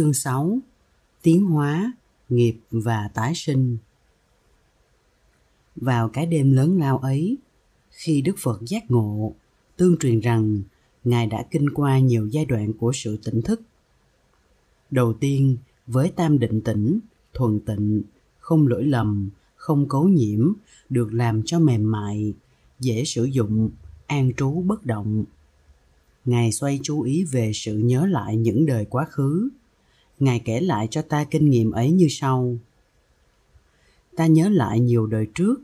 Chương 6 Tiến hóa, nghiệp và tái sinh Vào cái đêm lớn lao ấy, khi Đức Phật giác ngộ, tương truyền rằng Ngài đã kinh qua nhiều giai đoạn của sự tỉnh thức. Đầu tiên, với tam định tĩnh, thuần tịnh, không lỗi lầm, không cấu nhiễm, được làm cho mềm mại, dễ sử dụng, an trú bất động. Ngài xoay chú ý về sự nhớ lại những đời quá khứ. Ngài kể lại cho ta kinh nghiệm ấy như sau. Ta nhớ lại nhiều đời trước,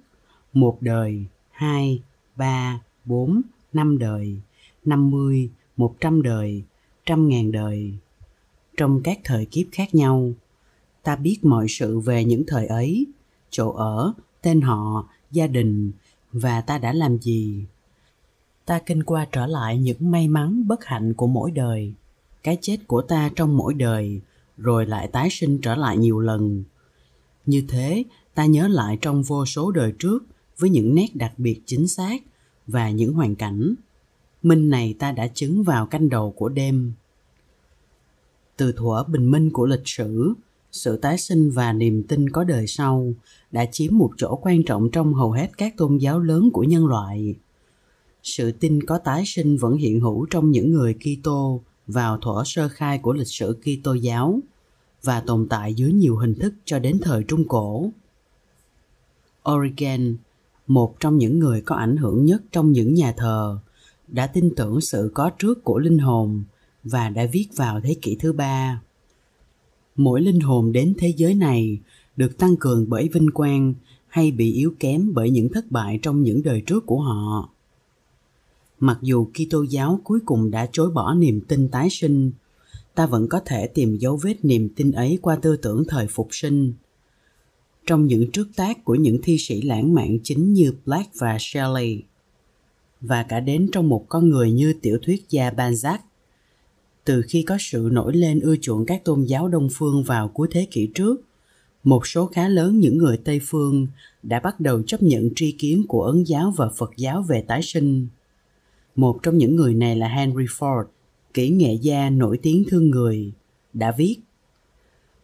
một đời, hai, ba, bốn, năm đời, năm mươi, một trăm đời, trăm ngàn đời. Trong các thời kiếp khác nhau, ta biết mọi sự về những thời ấy, chỗ ở, tên họ, gia đình và ta đã làm gì ta kinh qua trở lại những may mắn bất hạnh của mỗi đời cái chết của ta trong mỗi đời rồi lại tái sinh trở lại nhiều lần. Như thế, ta nhớ lại trong vô số đời trước với những nét đặc biệt chính xác và những hoàn cảnh. Minh này ta đã chứng vào canh đầu của đêm. Từ thuở bình minh của lịch sử, sự tái sinh và niềm tin có đời sau đã chiếm một chỗ quan trọng trong hầu hết các tôn giáo lớn của nhân loại. Sự tin có tái sinh vẫn hiện hữu trong những người Kitô vào thuở sơ khai của lịch sử Kitô giáo và tồn tại dưới nhiều hình thức cho đến thời Trung Cổ. Origen, một trong những người có ảnh hưởng nhất trong những nhà thờ, đã tin tưởng sự có trước của linh hồn và đã viết vào thế kỷ thứ ba. Mỗi linh hồn đến thế giới này được tăng cường bởi vinh quang hay bị yếu kém bởi những thất bại trong những đời trước của họ. Mặc dù Kitô giáo cuối cùng đã chối bỏ niềm tin tái sinh, ta vẫn có thể tìm dấu vết niềm tin ấy qua tư tưởng thời phục sinh. Trong những trước tác của những thi sĩ lãng mạn chính như Black và Shelley, và cả đến trong một con người như tiểu thuyết gia Balzac. Từ khi có sự nổi lên ưa chuộng các tôn giáo Đông phương vào cuối thế kỷ trước, một số khá lớn những người Tây phương đã bắt đầu chấp nhận tri kiến của Ấn giáo và Phật giáo về tái sinh. Một trong những người này là Henry Ford, kỹ nghệ gia nổi tiếng thương người, đã viết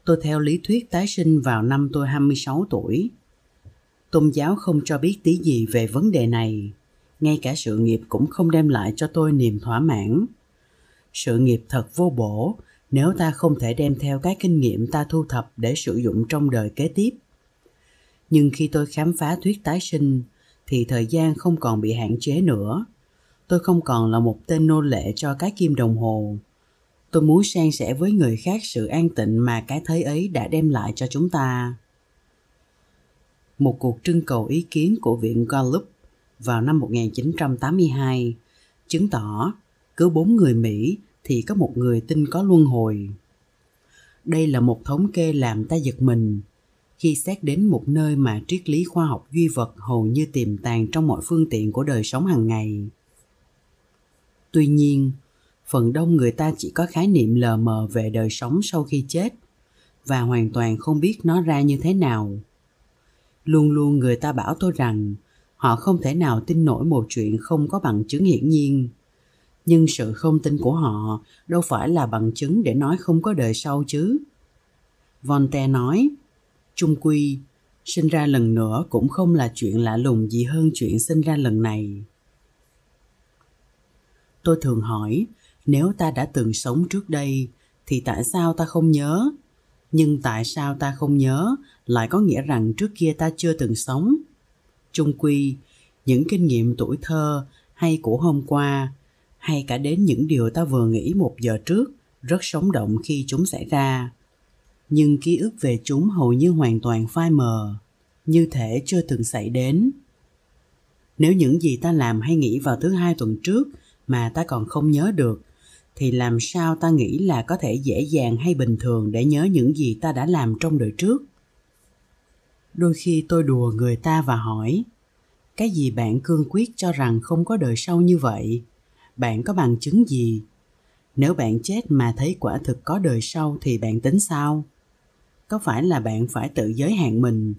Tôi theo lý thuyết tái sinh vào năm tôi 26 tuổi. Tôn giáo không cho biết tí gì về vấn đề này, ngay cả sự nghiệp cũng không đem lại cho tôi niềm thỏa mãn. Sự nghiệp thật vô bổ nếu ta không thể đem theo các kinh nghiệm ta thu thập để sử dụng trong đời kế tiếp nhưng khi tôi khám phá thuyết tái sinh thì thời gian không còn bị hạn chế nữa tôi không còn là một tên nô lệ cho cái kim đồng hồ tôi muốn san sẻ với người khác sự an tịnh mà cái thế ấy đã đem lại cho chúng ta một cuộc trưng cầu ý kiến của viện Gallup vào năm 1982 chứng tỏ cứ bốn người Mỹ thì có một người tin có luân hồi. Đây là một thống kê làm ta giật mình khi xét đến một nơi mà triết lý khoa học duy vật hầu như tiềm tàng trong mọi phương tiện của đời sống hàng ngày. Tuy nhiên, phần đông người ta chỉ có khái niệm lờ mờ về đời sống sau khi chết và hoàn toàn không biết nó ra như thế nào. Luôn luôn người ta bảo tôi rằng họ không thể nào tin nổi một chuyện không có bằng chứng hiển nhiên. Nhưng sự không tin của họ đâu phải là bằng chứng để nói không có đời sau chứ. Voltaire nói trung quy sinh ra lần nữa cũng không là chuyện lạ lùng gì hơn chuyện sinh ra lần này tôi thường hỏi, nếu ta đã từng sống trước đây, thì tại sao ta không nhớ? Nhưng tại sao ta không nhớ lại có nghĩa rằng trước kia ta chưa từng sống? Chung quy, những kinh nghiệm tuổi thơ hay của hôm qua, hay cả đến những điều ta vừa nghĩ một giờ trước, rất sống động khi chúng xảy ra. Nhưng ký ức về chúng hầu như hoàn toàn phai mờ, như thể chưa từng xảy đến. Nếu những gì ta làm hay nghĩ vào thứ hai tuần trước mà ta còn không nhớ được, thì làm sao ta nghĩ là có thể dễ dàng hay bình thường để nhớ những gì ta đã làm trong đời trước? Đôi khi tôi đùa người ta và hỏi, cái gì bạn cương quyết cho rằng không có đời sau như vậy? Bạn có bằng chứng gì? Nếu bạn chết mà thấy quả thực có đời sau thì bạn tính sao? Có phải là bạn phải tự giới hạn mình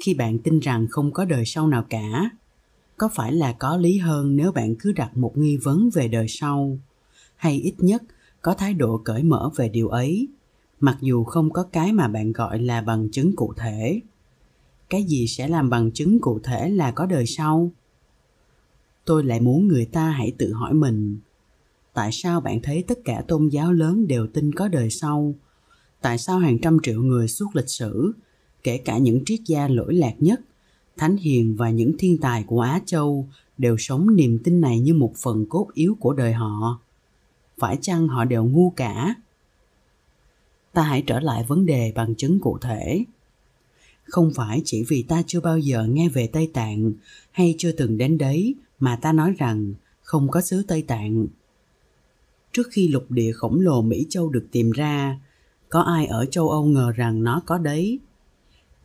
khi bạn tin rằng không có đời sau nào cả? Có phải là có lý hơn nếu bạn cứ đặt một nghi vấn về đời sau? Hay ít nhất, có thái độ cởi mở về điều ấy, mặc dù không có cái mà bạn gọi là bằng chứng cụ thể. Cái gì sẽ làm bằng chứng cụ thể là có đời sau? Tôi lại muốn người ta hãy tự hỏi mình, tại sao bạn thấy tất cả tôn giáo lớn đều tin có đời sau? Tại sao hàng trăm triệu người suốt lịch sử, kể cả những triết gia lỗi lạc nhất thánh hiền và những thiên tài của á châu đều sống niềm tin này như một phần cốt yếu của đời họ. Phải chăng họ đều ngu cả? Ta hãy trở lại vấn đề bằng chứng cụ thể. Không phải chỉ vì ta chưa bao giờ nghe về tây tạng hay chưa từng đến đấy mà ta nói rằng không có xứ tây tạng. Trước khi lục địa khổng lồ mỹ châu được tìm ra, có ai ở châu âu ngờ rằng nó có đấy?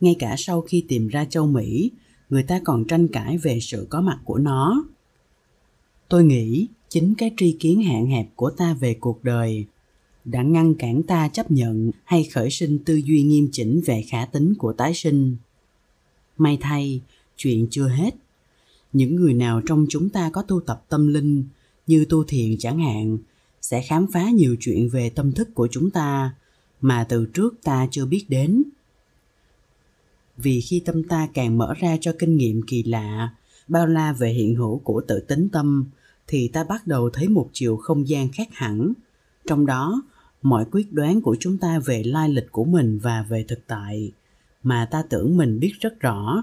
Ngay cả sau khi tìm ra châu mỹ người ta còn tranh cãi về sự có mặt của nó. Tôi nghĩ chính cái tri kiến hạn hẹp của ta về cuộc đời đã ngăn cản ta chấp nhận hay khởi sinh tư duy nghiêm chỉnh về khả tính của tái sinh. May thay, chuyện chưa hết. Những người nào trong chúng ta có tu tập tâm linh như tu thiền chẳng hạn sẽ khám phá nhiều chuyện về tâm thức của chúng ta mà từ trước ta chưa biết đến vì khi tâm ta càng mở ra cho kinh nghiệm kỳ lạ, bao la về hiện hữu của tự tính tâm, thì ta bắt đầu thấy một chiều không gian khác hẳn. Trong đó, mọi quyết đoán của chúng ta về lai lịch của mình và về thực tại mà ta tưởng mình biết rất rõ.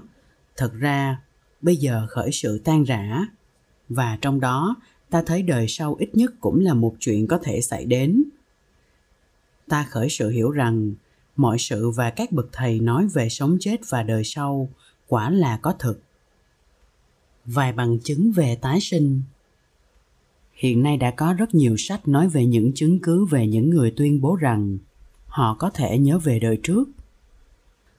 Thật ra, bây giờ khởi sự tan rã. Và trong đó, ta thấy đời sau ít nhất cũng là một chuyện có thể xảy đến. Ta khởi sự hiểu rằng mọi sự và các bậc thầy nói về sống chết và đời sau quả là có thực. Vài bằng chứng về tái sinh. Hiện nay đã có rất nhiều sách nói về những chứng cứ về những người tuyên bố rằng họ có thể nhớ về đời trước.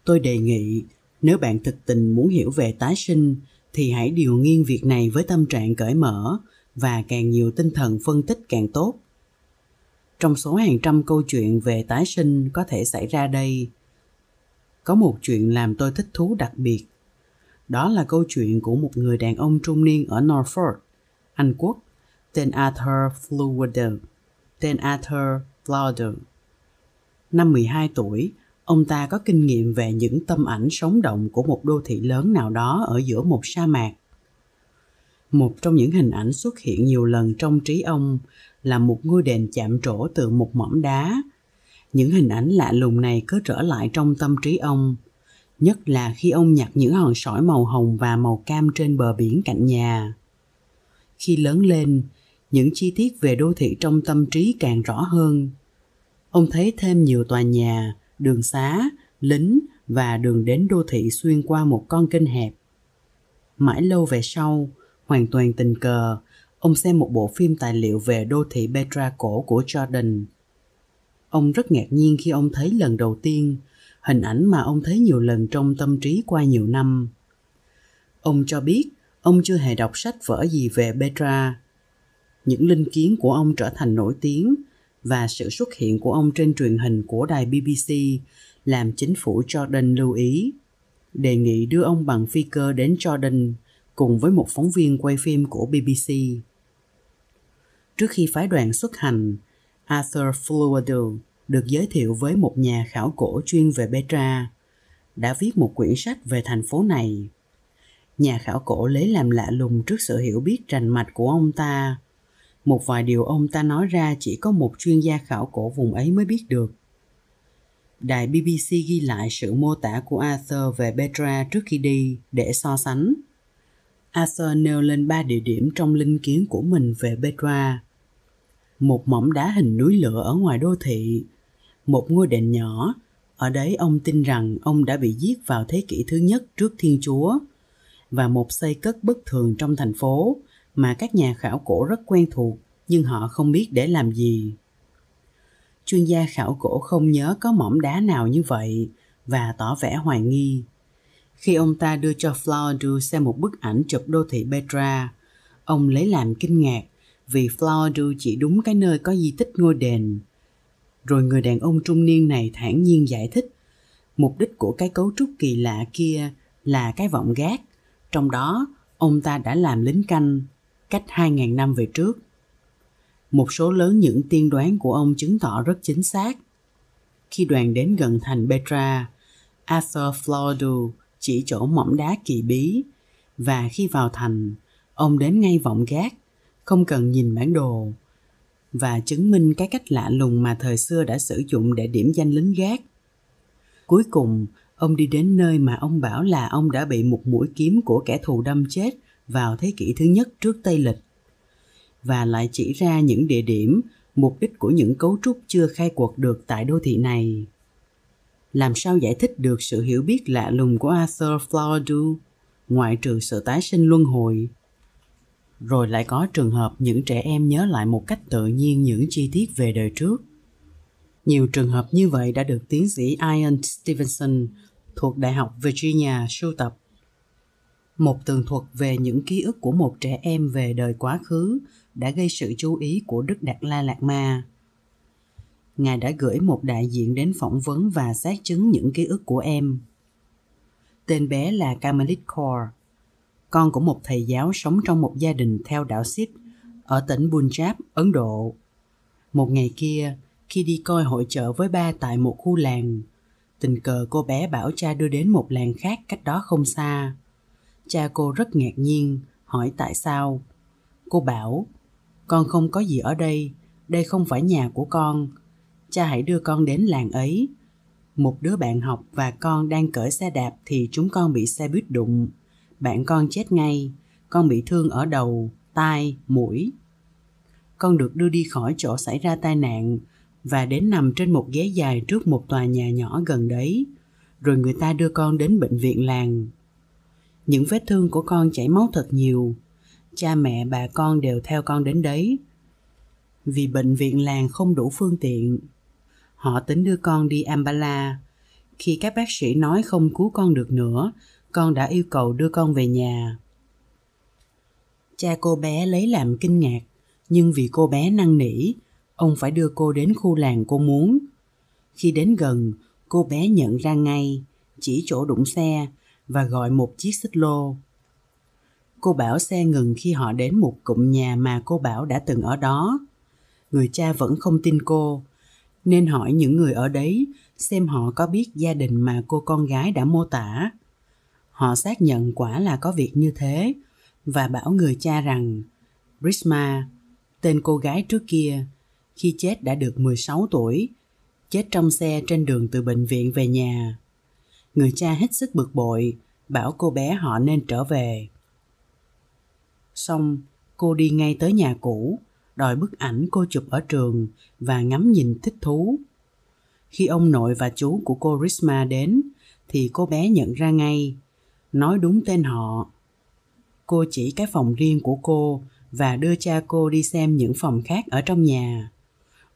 Tôi đề nghị, nếu bạn thực tình muốn hiểu về tái sinh, thì hãy điều nghiên việc này với tâm trạng cởi mở và càng nhiều tinh thần phân tích càng tốt trong số hàng trăm câu chuyện về tái sinh có thể xảy ra đây có một chuyện làm tôi thích thú đặc biệt đó là câu chuyện của một người đàn ông trung niên ở Norfolk, Anh Quốc, tên Arthur Flowder, tên Arthur Flowder. Năm 12 tuổi, ông ta có kinh nghiệm về những tâm ảnh sống động của một đô thị lớn nào đó ở giữa một sa mạc. Một trong những hình ảnh xuất hiện nhiều lần trong trí ông là một ngôi đền chạm trổ từ một mỏm đá. Những hình ảnh lạ lùng này cứ trở lại trong tâm trí ông, nhất là khi ông nhặt những hòn sỏi màu hồng và màu cam trên bờ biển cạnh nhà. Khi lớn lên, những chi tiết về đô thị trong tâm trí càng rõ hơn. Ông thấy thêm nhiều tòa nhà, đường xá, lính và đường đến đô thị xuyên qua một con kênh hẹp. Mãi lâu về sau, hoàn toàn tình cờ, ông xem một bộ phim tài liệu về đô thị Petra cổ của Jordan. Ông rất ngạc nhiên khi ông thấy lần đầu tiên hình ảnh mà ông thấy nhiều lần trong tâm trí qua nhiều năm. Ông cho biết ông chưa hề đọc sách vở gì về Petra. Những linh kiến của ông trở thành nổi tiếng và sự xuất hiện của ông trên truyền hình của đài BBC làm chính phủ Jordan lưu ý, đề nghị đưa ông bằng phi cơ đến Jordan cùng với một phóng viên quay phim của BBC. Trước khi phái đoàn xuất hành, Arthur Flowerdale được giới thiệu với một nhà khảo cổ chuyên về Petra, đã viết một quyển sách về thành phố này. Nhà khảo cổ lấy làm lạ lùng trước sự hiểu biết rành mạch của ông ta. Một vài điều ông ta nói ra chỉ có một chuyên gia khảo cổ vùng ấy mới biết được. Đài BBC ghi lại sự mô tả của Arthur về Petra trước khi đi để so sánh. Arthur nêu lên ba địa điểm trong linh kiến của mình về Petra. Một mỏm đá hình núi lửa ở ngoài đô thị, một ngôi đền nhỏ, ở đấy ông tin rằng ông đã bị giết vào thế kỷ thứ nhất trước Thiên Chúa, và một xây cất bất thường trong thành phố mà các nhà khảo cổ rất quen thuộc nhưng họ không biết để làm gì. Chuyên gia khảo cổ không nhớ có mỏm đá nào như vậy và tỏ vẻ hoài nghi. Khi ông ta đưa cho Flowerdew xem một bức ảnh chụp đô thị Petra, ông lấy làm kinh ngạc vì Flowerdew chỉ đúng cái nơi có di tích ngôi đền. Rồi người đàn ông trung niên này thản nhiên giải thích mục đích của cái cấu trúc kỳ lạ kia là cái vọng gác. Trong đó, ông ta đã làm lính canh cách 2.000 năm về trước. Một số lớn những tiên đoán của ông chứng tỏ rất chính xác. Khi đoàn đến gần thành Petra, Arthur Flordu chỉ chỗ mỏm đá kỳ bí và khi vào thành, ông đến ngay vọng gác, không cần nhìn bản đồ và chứng minh cái cách lạ lùng mà thời xưa đã sử dụng để điểm danh lính gác. Cuối cùng, ông đi đến nơi mà ông bảo là ông đã bị một mũi kiếm của kẻ thù đâm chết vào thế kỷ thứ nhất trước Tây Lịch và lại chỉ ra những địa điểm, mục đích của những cấu trúc chưa khai quật được tại đô thị này. Làm sao giải thích được sự hiểu biết lạ lùng của Arthur Flowerdew, ngoại trừ sự tái sinh luân hồi? Rồi lại có trường hợp những trẻ em nhớ lại một cách tự nhiên những chi tiết về đời trước. Nhiều trường hợp như vậy đã được tiến sĩ Ian Stevenson thuộc Đại học Virginia sưu tập. Một tường thuật về những ký ức của một trẻ em về đời quá khứ đã gây sự chú ý của Đức Đạt La Lạt Ma. Ngài đã gửi một đại diện đến phỏng vấn và xác chứng những ký ức của em. Tên bé là Kamalit Kaur, con của một thầy giáo sống trong một gia đình theo đạo Sikh ở tỉnh Punjab, Ấn Độ. Một ngày kia, khi đi coi hội chợ với ba tại một khu làng, tình cờ cô bé bảo cha đưa đến một làng khác cách đó không xa. Cha cô rất ngạc nhiên, hỏi tại sao. Cô bảo, con không có gì ở đây, đây không phải nhà của con. Cha hãy đưa con đến làng ấy. Một đứa bạn học và con đang cởi xe đạp thì chúng con bị xe buýt đụng. Bạn con chết ngay, con bị thương ở đầu, tai, mũi. Con được đưa đi khỏi chỗ xảy ra tai nạn và đến nằm trên một ghế dài trước một tòa nhà nhỏ gần đấy. Rồi người ta đưa con đến bệnh viện làng. Những vết thương của con chảy máu thật nhiều. Cha mẹ bà con đều theo con đến đấy. Vì bệnh viện làng không đủ phương tiện. Họ tính đưa con đi Ambala. Khi các bác sĩ nói không cứu con được nữa, con đã yêu cầu đưa con về nhà. Cha cô bé lấy làm kinh ngạc, nhưng vì cô bé năn nỉ, ông phải đưa cô đến khu làng cô muốn. Khi đến gần, cô bé nhận ra ngay, chỉ chỗ đụng xe và gọi một chiếc xích lô. Cô bảo xe ngừng khi họ đến một cụm nhà mà cô bảo đã từng ở đó. Người cha vẫn không tin cô, nên hỏi những người ở đấy xem họ có biết gia đình mà cô con gái đã mô tả. Họ xác nhận quả là có việc như thế và bảo người cha rằng Prisma, tên cô gái trước kia, khi chết đã được 16 tuổi, chết trong xe trên đường từ bệnh viện về nhà. Người cha hết sức bực bội, bảo cô bé họ nên trở về. Xong, cô đi ngay tới nhà cũ, đòi bức ảnh cô chụp ở trường và ngắm nhìn thích thú. Khi ông nội và chú của cô Risma đến, thì cô bé nhận ra ngay, nói đúng tên họ. Cô chỉ cái phòng riêng của cô và đưa cha cô đi xem những phòng khác ở trong nhà.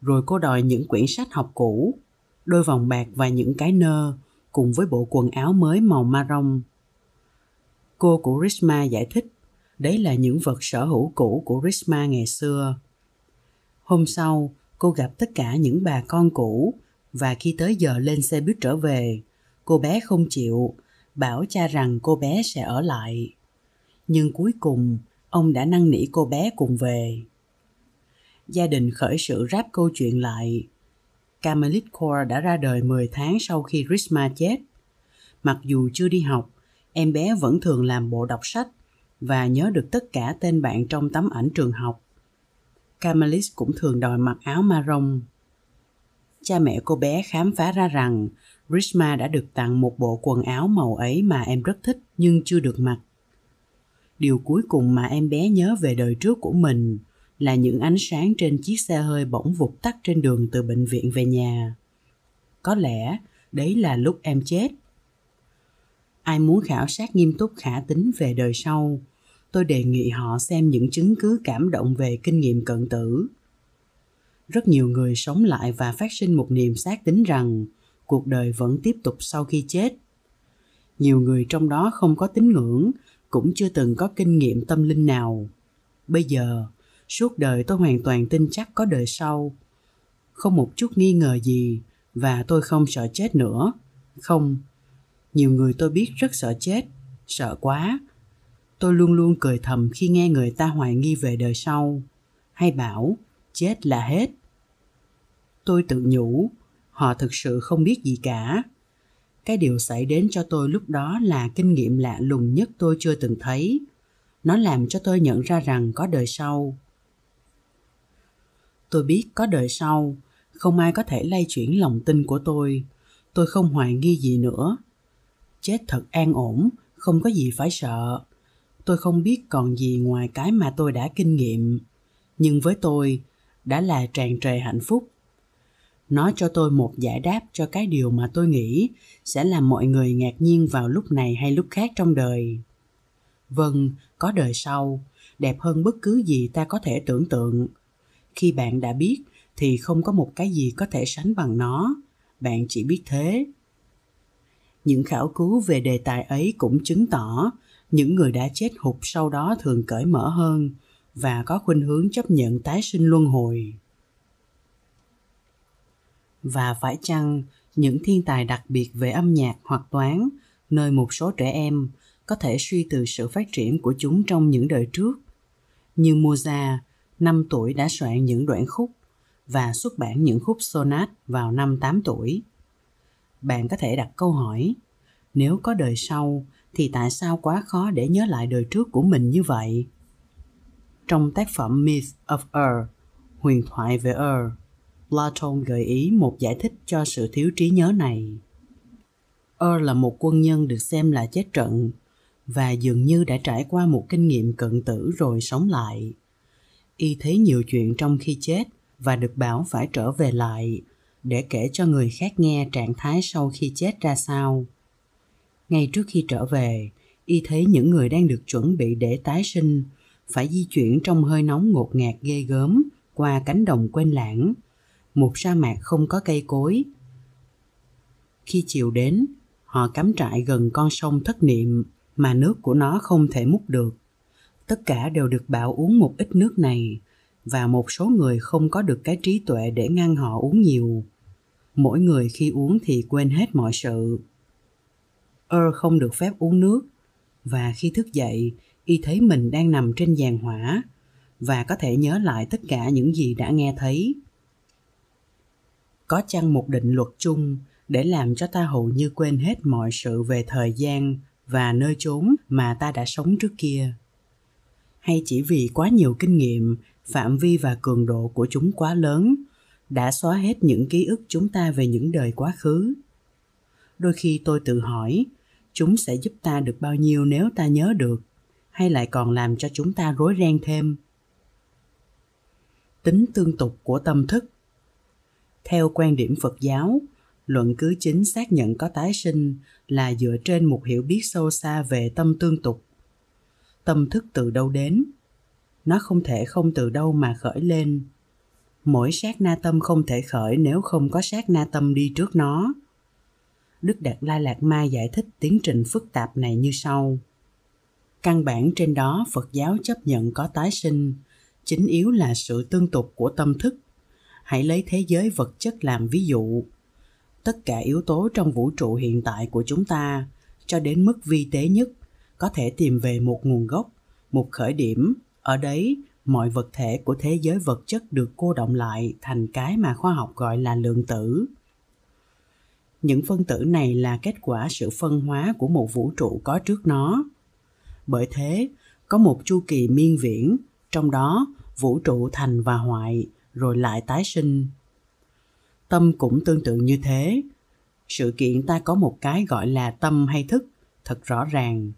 Rồi cô đòi những quyển sách học cũ, đôi vòng bạc và những cái nơ cùng với bộ quần áo mới màu marron. Cô của Rishma giải thích đấy là những vật sở hữu cũ của Rishma ngày xưa. Hôm sau, cô gặp tất cả những bà con cũ và khi tới giờ lên xe buýt trở về, cô bé không chịu, bảo cha rằng cô bé sẽ ở lại. Nhưng cuối cùng, ông đã năn nỉ cô bé cùng về. Gia đình khởi sự ráp câu chuyện lại. Carmelit Core đã ra đời 10 tháng sau khi Risma chết. Mặc dù chưa đi học, em bé vẫn thường làm bộ đọc sách và nhớ được tất cả tên bạn trong tấm ảnh trường học. Kamalis cũng thường đòi mặc áo marron. Cha mẹ cô bé khám phá ra rằng Rishma đã được tặng một bộ quần áo màu ấy mà em rất thích nhưng chưa được mặc. Điều cuối cùng mà em bé nhớ về đời trước của mình là những ánh sáng trên chiếc xe hơi bỗng vụt tắt trên đường từ bệnh viện về nhà. Có lẽ đấy là lúc em chết. Ai muốn khảo sát nghiêm túc khả tính về đời sau, tôi đề nghị họ xem những chứng cứ cảm động về kinh nghiệm cận tử. Rất nhiều người sống lại và phát sinh một niềm xác tính rằng cuộc đời vẫn tiếp tục sau khi chết. Nhiều người trong đó không có tín ngưỡng, cũng chưa từng có kinh nghiệm tâm linh nào. Bây giờ, suốt đời tôi hoàn toàn tin chắc có đời sau. Không một chút nghi ngờ gì và tôi không sợ chết nữa. Không, nhiều người tôi biết rất sợ chết, sợ quá. Tôi luôn luôn cười thầm khi nghe người ta hoài nghi về đời sau, hay bảo chết là hết. Tôi tự nhủ, họ thực sự không biết gì cả. Cái điều xảy đến cho tôi lúc đó là kinh nghiệm lạ lùng nhất tôi chưa từng thấy. Nó làm cho tôi nhận ra rằng có đời sau. Tôi biết có đời sau, không ai có thể lay chuyển lòng tin của tôi. Tôi không hoài nghi gì nữa. Chết thật an ổn, không có gì phải sợ. Tôi không biết còn gì ngoài cái mà tôi đã kinh nghiệm. Nhưng với tôi, đã là tràn trề hạnh phúc nó cho tôi một giải đáp cho cái điều mà tôi nghĩ sẽ làm mọi người ngạc nhiên vào lúc này hay lúc khác trong đời. Vâng có đời sau, đẹp hơn bất cứ gì ta có thể tưởng tượng. Khi bạn đã biết, thì không có một cái gì có thể sánh bằng nó. Bạn chỉ biết thế. Những khảo cứu về đề tài ấy cũng chứng tỏ những người đã chết hụt sau đó thường cởi mở hơn và có khuynh hướng chấp nhận tái sinh luân hồi và phải chăng những thiên tài đặc biệt về âm nhạc hoặc toán nơi một số trẻ em có thể suy từ sự phát triển của chúng trong những đời trước như Mozart, 5 tuổi đã soạn những đoạn khúc và xuất bản những khúc sonat vào năm 8 tuổi. Bạn có thể đặt câu hỏi, nếu có đời sau thì tại sao quá khó để nhớ lại đời trước của mình như vậy? Trong tác phẩm Myth of Earth, huyền thoại về Earth, Platon gợi ý một giải thích cho sự thiếu trí nhớ này. Er là một quân nhân được xem là chết trận và dường như đã trải qua một kinh nghiệm cận tử rồi sống lại. Y thấy nhiều chuyện trong khi chết và được bảo phải trở về lại để kể cho người khác nghe trạng thái sau khi chết ra sao. Ngay trước khi trở về, y thấy những người đang được chuẩn bị để tái sinh phải di chuyển trong hơi nóng ngột ngạt ghê gớm qua cánh đồng quên lãng, một sa mạc không có cây cối. Khi chiều đến, họ cắm trại gần con sông thất niệm mà nước của nó không thể múc được. Tất cả đều được bảo uống một ít nước này và một số người không có được cái trí tuệ để ngăn họ uống nhiều. Mỗi người khi uống thì quên hết mọi sự. er không được phép uống nước và khi thức dậy, y thấy mình đang nằm trên giàn hỏa và có thể nhớ lại tất cả những gì đã nghe thấy. Có chăng một định luật chung để làm cho ta hầu như quên hết mọi sự về thời gian và nơi chốn mà ta đã sống trước kia? Hay chỉ vì quá nhiều kinh nghiệm, phạm vi và cường độ của chúng quá lớn, đã xóa hết những ký ức chúng ta về những đời quá khứ? Đôi khi tôi tự hỏi, chúng sẽ giúp ta được bao nhiêu nếu ta nhớ được, hay lại còn làm cho chúng ta rối ren thêm? Tính tương tục của tâm thức theo quan điểm phật giáo, luận cứ chính xác nhận có tái sinh là dựa trên một hiểu biết sâu xa về tâm tương tục. Tâm thức từ đâu đến? Nó không thể không từ đâu mà khởi lên. Mỗi sát na tâm không thể khởi nếu không có sát na tâm đi trước nó. Đức đạt lai lạt ma giải thích tiến trình phức tạp này như sau. Căn bản trên đó phật giáo chấp nhận có tái sinh, chính yếu là sự tương tục của tâm thức hãy lấy thế giới vật chất làm ví dụ. Tất cả yếu tố trong vũ trụ hiện tại của chúng ta, cho đến mức vi tế nhất, có thể tìm về một nguồn gốc, một khởi điểm. Ở đấy, mọi vật thể của thế giới vật chất được cô động lại thành cái mà khoa học gọi là lượng tử. Những phân tử này là kết quả sự phân hóa của một vũ trụ có trước nó. Bởi thế, có một chu kỳ miên viễn, trong đó vũ trụ thành và hoại rồi lại tái sinh. Tâm cũng tương tự như thế. Sự kiện ta có một cái gọi là tâm hay thức, thật rõ ràng.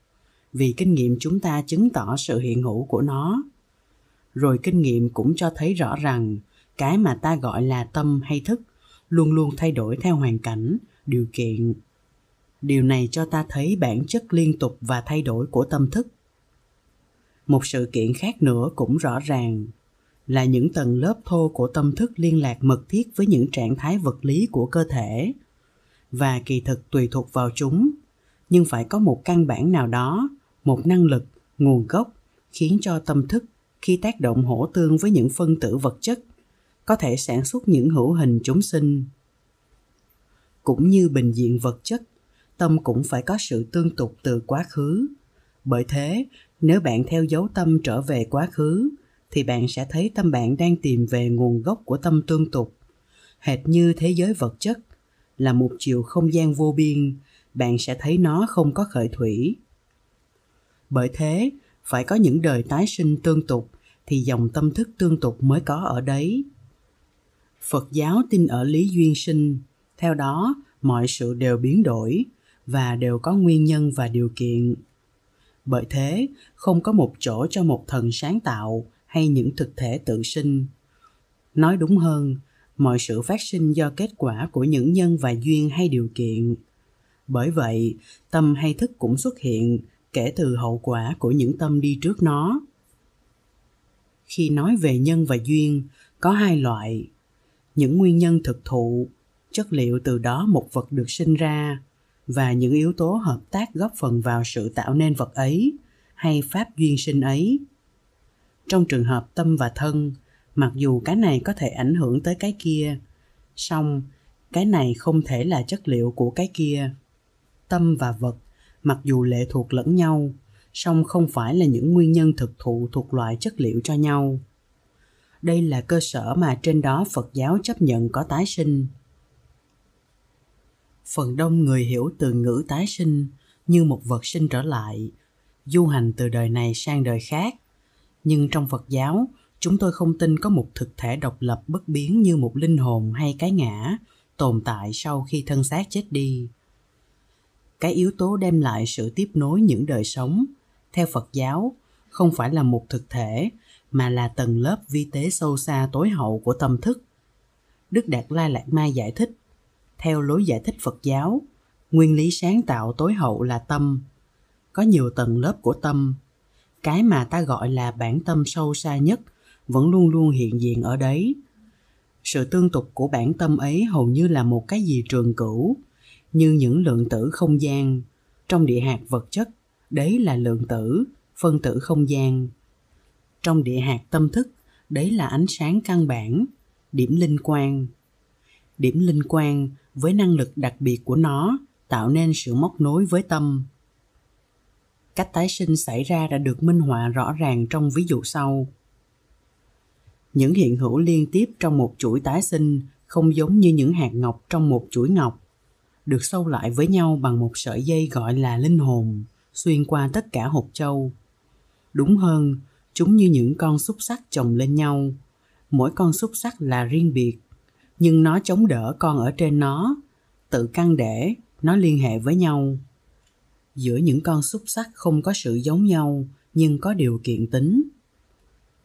Vì kinh nghiệm chúng ta chứng tỏ sự hiện hữu của nó. Rồi kinh nghiệm cũng cho thấy rõ rằng, cái mà ta gọi là tâm hay thức luôn luôn thay đổi theo hoàn cảnh, điều kiện. Điều này cho ta thấy bản chất liên tục và thay đổi của tâm thức. Một sự kiện khác nữa cũng rõ ràng là những tầng lớp thô của tâm thức liên lạc mật thiết với những trạng thái vật lý của cơ thể và kỳ thực tùy thuộc vào chúng. Nhưng phải có một căn bản nào đó, một năng lực, nguồn gốc khiến cho tâm thức khi tác động hỗ tương với những phân tử vật chất có thể sản xuất những hữu hình chúng sinh. Cũng như bình diện vật chất, tâm cũng phải có sự tương tục từ quá khứ. Bởi thế, nếu bạn theo dấu tâm trở về quá khứ thì bạn sẽ thấy tâm bạn đang tìm về nguồn gốc của tâm tương tục. Hệt như thế giới vật chất là một chiều không gian vô biên, bạn sẽ thấy nó không có khởi thủy. Bởi thế, phải có những đời tái sinh tương tục thì dòng tâm thức tương tục mới có ở đấy. Phật giáo tin ở lý duyên sinh, theo đó mọi sự đều biến đổi và đều có nguyên nhân và điều kiện. Bởi thế, không có một chỗ cho một thần sáng tạo hay những thực thể tự sinh. Nói đúng hơn, mọi sự phát sinh do kết quả của những nhân và duyên hay điều kiện. Bởi vậy, tâm hay thức cũng xuất hiện kể từ hậu quả của những tâm đi trước nó. Khi nói về nhân và duyên, có hai loại. Những nguyên nhân thực thụ, chất liệu từ đó một vật được sinh ra, và những yếu tố hợp tác góp phần vào sự tạo nên vật ấy, hay pháp duyên sinh ấy trong trường hợp tâm và thân, mặc dù cái này có thể ảnh hưởng tới cái kia, song cái này không thể là chất liệu của cái kia. Tâm và vật, mặc dù lệ thuộc lẫn nhau, song không phải là những nguyên nhân thực thụ thuộc loại chất liệu cho nhau. Đây là cơ sở mà trên đó phật giáo chấp nhận có tái sinh. Phần đông người hiểu từ ngữ tái sinh như một vật sinh trở lại, du hành từ đời này sang đời khác nhưng trong phật giáo, chúng tôi không tin có một thực thể độc lập bất biến như một linh hồn hay cái ngã tồn tại sau khi thân xác chết đi. Cái yếu tố đem lại sự tiếp nối những đời sống, theo phật giáo, không phải là một thực thể, mà là tầng lớp vi tế sâu xa tối hậu của tâm thức. Đức đạt lai lạt ma giải thích, theo lối giải thích phật giáo, nguyên lý sáng tạo tối hậu là tâm. Có nhiều tầng lớp của tâm cái mà ta gọi là bản tâm sâu xa nhất vẫn luôn luôn hiện diện ở đấy. Sự tương tục của bản tâm ấy hầu như là một cái gì trường cửu, như những lượng tử không gian trong địa hạt vật chất. Đấy là lượng tử, phân tử không gian. Trong địa hạt tâm thức, đấy là ánh sáng căn bản, điểm linh quan điểm linh quan với năng lực đặc biệt của nó tạo nên sự móc nối với tâm cách tái sinh xảy ra đã được minh họa rõ ràng trong ví dụ sau. Những hiện hữu liên tiếp trong một chuỗi tái sinh không giống như những hạt ngọc trong một chuỗi ngọc, được sâu lại với nhau bằng một sợi dây gọi là linh hồn, xuyên qua tất cả hộp châu. Đúng hơn, chúng như những con xúc sắc chồng lên nhau. Mỗi con xúc sắc là riêng biệt, nhưng nó chống đỡ con ở trên nó, tự căn để nó liên hệ với nhau giữa những con xúc sắc không có sự giống nhau, nhưng có điều kiện tính.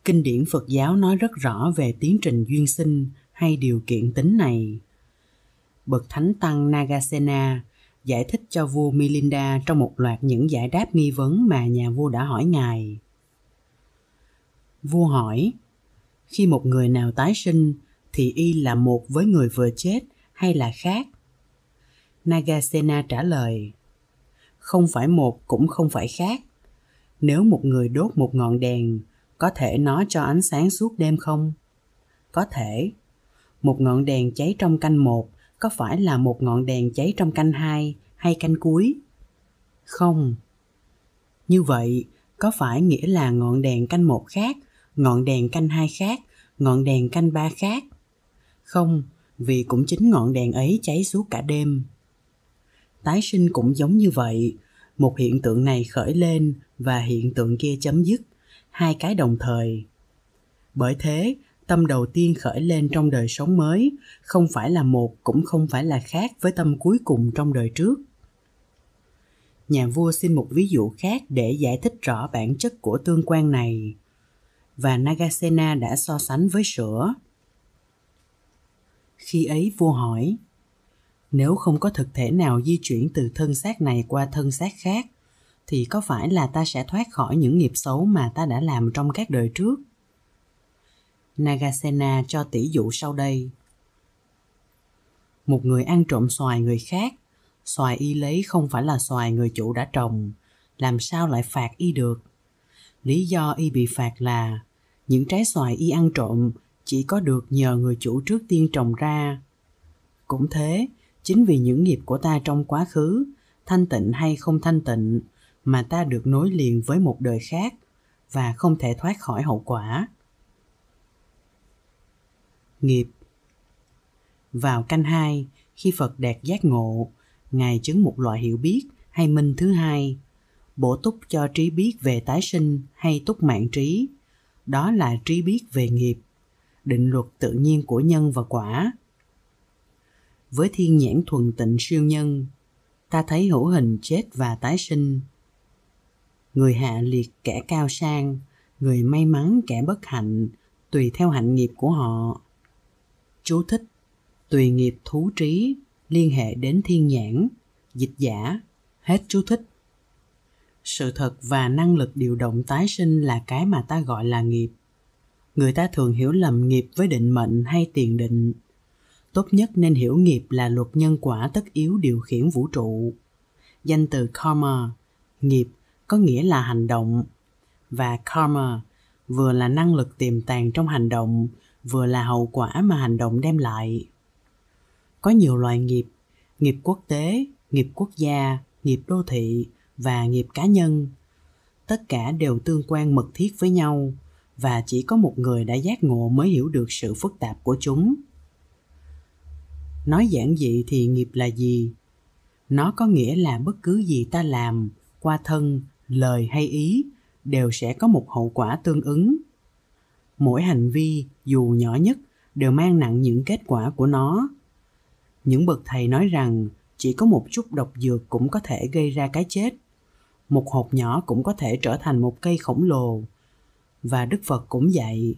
Kinh điển phật giáo nói rất rõ về tiến trình duyên sinh hay điều kiện tính này. Bậc thánh tăng nagasena giải thích cho vua milinda trong một loạt những giải đáp nghi vấn mà nhà vua đã hỏi ngài. Vua hỏi, khi một người nào tái sinh, thì y là một với người vừa chết hay là khác? Nagasena trả lời không phải một cũng không phải khác. Nếu một người đốt một ngọn đèn, có thể nó cho ánh sáng suốt đêm không? Có thể. Một ngọn đèn cháy trong canh một, có phải là một ngọn đèn cháy trong canh hai hay canh cuối? Không. Như vậy, có phải nghĩa là ngọn đèn canh một khác, ngọn đèn canh hai khác, ngọn đèn canh ba khác? Không, vì cũng chính ngọn đèn ấy cháy suốt cả đêm tái sinh cũng giống như vậy. Một hiện tượng này khởi lên và hiện tượng kia chấm dứt. Hai cái đồng thời. Bởi thế, tâm đầu tiên khởi lên trong đời sống mới, không phải là một cũng không phải là khác với tâm cuối cùng trong đời trước. Nhà vua xin một ví dụ khác để giải thích rõ bản chất của tương quan này. Và nagasena đã so sánh với sữa. Khi ấy vua hỏi nếu không có thực thể nào di chuyển từ thân xác này qua thân xác khác, thì có phải là ta sẽ thoát khỏi những nghiệp xấu mà ta đã làm trong các đời trước? Nagasena cho tỷ dụ sau đây. Một người ăn trộm xoài người khác, xoài y lấy không phải là xoài người chủ đã trồng, làm sao lại phạt y được? Lý do y bị phạt là, những trái xoài y ăn trộm chỉ có được nhờ người chủ trước tiên trồng ra. Cũng thế chính vì những nghiệp của ta trong quá khứ thanh tịnh hay không thanh tịnh mà ta được nối liền với một đời khác và không thể thoát khỏi hậu quả nghiệp vào canh hai khi Phật đạt giác ngộ, Ngài chứng một loại hiểu biết hay minh thứ hai, bổ túc cho trí biết về tái sinh hay túc mạng trí. Đó là trí biết về nghiệp, định luật tự nhiên của nhân và quả. Với thiên nhãn thuần tịnh siêu nhân, ta thấy hữu hình chết và tái sinh. Người hạ liệt kẻ cao sang, người may mắn kẻ bất hạnh, tùy theo hạnh nghiệp của họ. Chú thích Tùy nghiệp thú trí, liên hệ đến thiên nhãn, dịch giả, hết chú thích. Sự thật và năng lực điều động tái sinh là cái mà ta gọi là nghiệp. Người ta thường hiểu lầm nghiệp với định mệnh hay tiền định. Tốt nhất nên hiểu nghiệp là luật nhân quả tất yếu điều khiển vũ trụ. Danh từ karma, nghiệp có nghĩa là hành động. Và karma vừa là năng lực tiềm tàng trong hành động vừa là hậu quả mà hành động đem lại. Có nhiều loại nghiệp nghiệp quốc tế nghiệp quốc gia nghiệp đô thị và nghiệp cá nhân. Tất cả đều tương quan mật thiết với nhau và chỉ có một người đã giác ngộ mới hiểu được sự phức tạp của chúng nói giản dị thì nghiệp là gì? Nó có nghĩa là bất cứ gì ta làm, qua thân, lời hay ý, đều sẽ có một hậu quả tương ứng. Mỗi hành vi, dù nhỏ nhất, đều mang nặng những kết quả của nó. Những bậc thầy nói rằng, chỉ có một chút độc dược cũng có thể gây ra cái chết. Một hột nhỏ cũng có thể trở thành một cây khổng lồ. Và đức phật cũng dạy,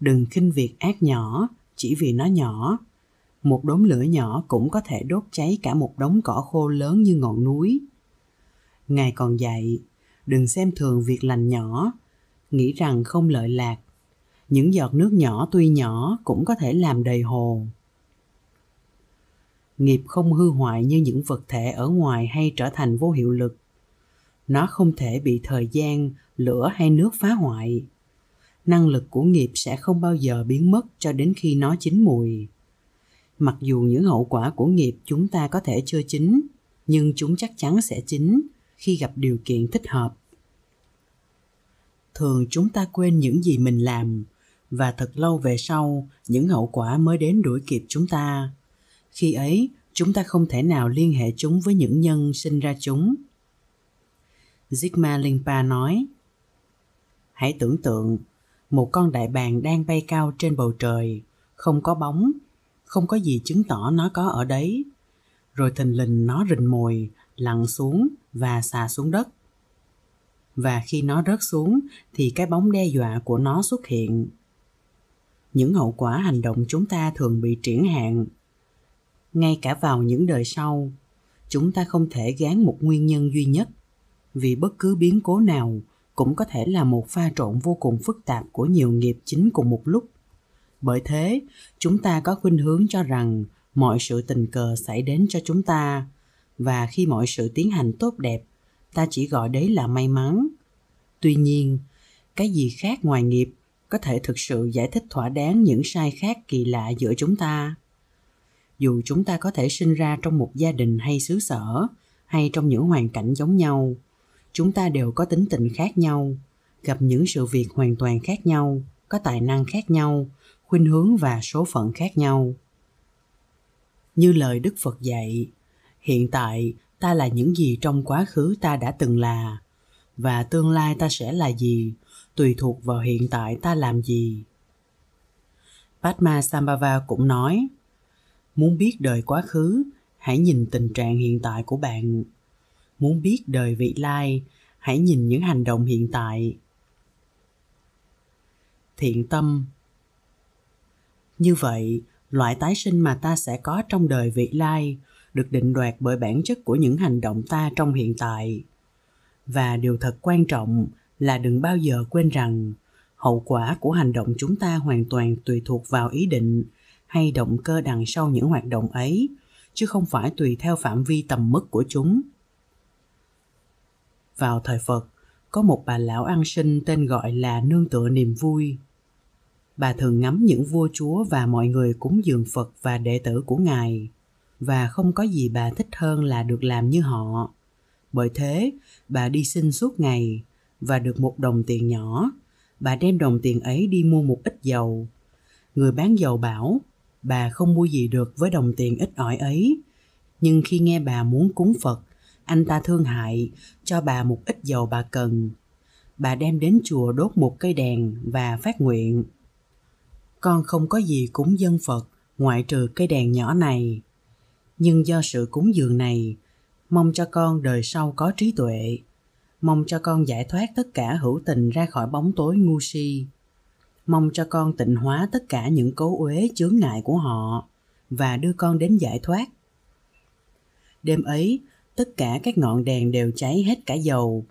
đừng khinh việc ác nhỏ chỉ vì nó nhỏ một đốm lửa nhỏ cũng có thể đốt cháy cả một đống cỏ khô lớn như ngọn núi. Ngài còn dạy đừng xem thường việc lành nhỏ. Nghĩ rằng không lợi lạc. Những giọt nước nhỏ tuy nhỏ cũng có thể làm đầy hồ. Nghiệp không hư hoại như những vật thể ở ngoài hay trở thành vô hiệu lực. Nó không thể bị thời gian, lửa hay nước phá hoại. Năng lực của nghiệp sẽ không bao giờ biến mất cho đến khi nó chín mùi mặc dù những hậu quả của nghiệp chúng ta có thể chưa chính nhưng chúng chắc chắn sẽ chính khi gặp điều kiện thích hợp. Thường chúng ta quên những gì mình làm và thật lâu về sau những hậu quả mới đến đuổi kịp chúng ta. Khi ấy chúng ta không thể nào liên hệ chúng với những nhân sinh ra chúng. Zigma Limpa nói Hãy tưởng tượng một con đại bàng đang bay cao trên bầu trời, không có bóng, không có gì chứng tỏ nó có ở đấy. Rồi thình lình nó rình mồi, lặn xuống và xà xuống đất. Và khi nó rớt xuống thì cái bóng đe dọa của nó xuất hiện những hậu quả hành động chúng ta thường bị triển hạn ngay cả vào những đời sau chúng ta không thể gán một nguyên nhân duy nhất vì bất cứ biến cố nào cũng có thể là một pha trộn vô cùng phức tạp của nhiều nghiệp chính cùng một lúc bởi thế, chúng ta có khuynh hướng cho rằng mọi sự tình cờ xảy đến cho chúng ta. Và khi mọi sự tiến hành tốt đẹp, ta chỉ gọi đấy là may mắn. Tuy nhiên, cái gì khác ngoài nghiệp có thể thực sự giải thích thỏa đáng những sai khác kỳ lạ giữa chúng ta? Dù chúng ta có thể sinh ra trong một gia đình hay xứ sở, hay trong những hoàn cảnh giống nhau, chúng ta đều có tính tình khác nhau, gặp những sự việc hoàn toàn khác nhau, có tài năng khác nhau khuynh hướng và số phận khác nhau như lời đức phật dạy hiện tại ta là những gì trong quá khứ ta đã từng là và tương lai ta sẽ là gì tùy thuộc vào hiện tại ta làm gì. Padma Sambhava cũng nói, muốn biết đời quá khứ, hãy nhìn tình trạng hiện tại của bạn. Muốn biết đời vị lai, hãy nhìn những hành động hiện tại. Thiện tâm như vậy, loại tái sinh mà ta sẽ có trong đời vị lai được định đoạt bởi bản chất của những hành động ta trong hiện tại. Và điều thật quan trọng là đừng bao giờ quên rằng hậu quả của hành động chúng ta hoàn toàn tùy thuộc vào ý định hay động cơ đằng sau những hoạt động ấy chứ không phải tùy theo phạm vi tầm mức của chúng vào thời phật có một bà lão ăn sinh tên gọi là nương tựa niềm vui bà thường ngắm những vua chúa và mọi người cúng dường phật và đệ tử của ngài. Và không có gì bà thích hơn là được làm như họ. Bởi thế, bà đi xin suốt ngày và được một đồng tiền nhỏ. Bà đem đồng tiền ấy đi mua một ít dầu. Người bán dầu bảo, bà không mua gì được với đồng tiền ít ỏi ấy. Nhưng khi nghe bà muốn cúng phật, anh ta thương hại, cho bà một ít dầu bà cần. Bà đem đến chùa đốt một cây đèn và phát nguyện con không có gì cúng dân phật, ngoại trừ cây đèn nhỏ này. Nhưng do sự cúng dường này, mong cho con đời sau có trí tuệ. Mong cho con giải thoát tất cả hữu tình ra khỏi bóng tối ngu si. Mong cho con tịnh hóa tất cả những cố uế chướng ngại của họ và đưa con đến giải thoát. Đêm ấy, tất cả các ngọn đèn đều cháy hết cả dầu.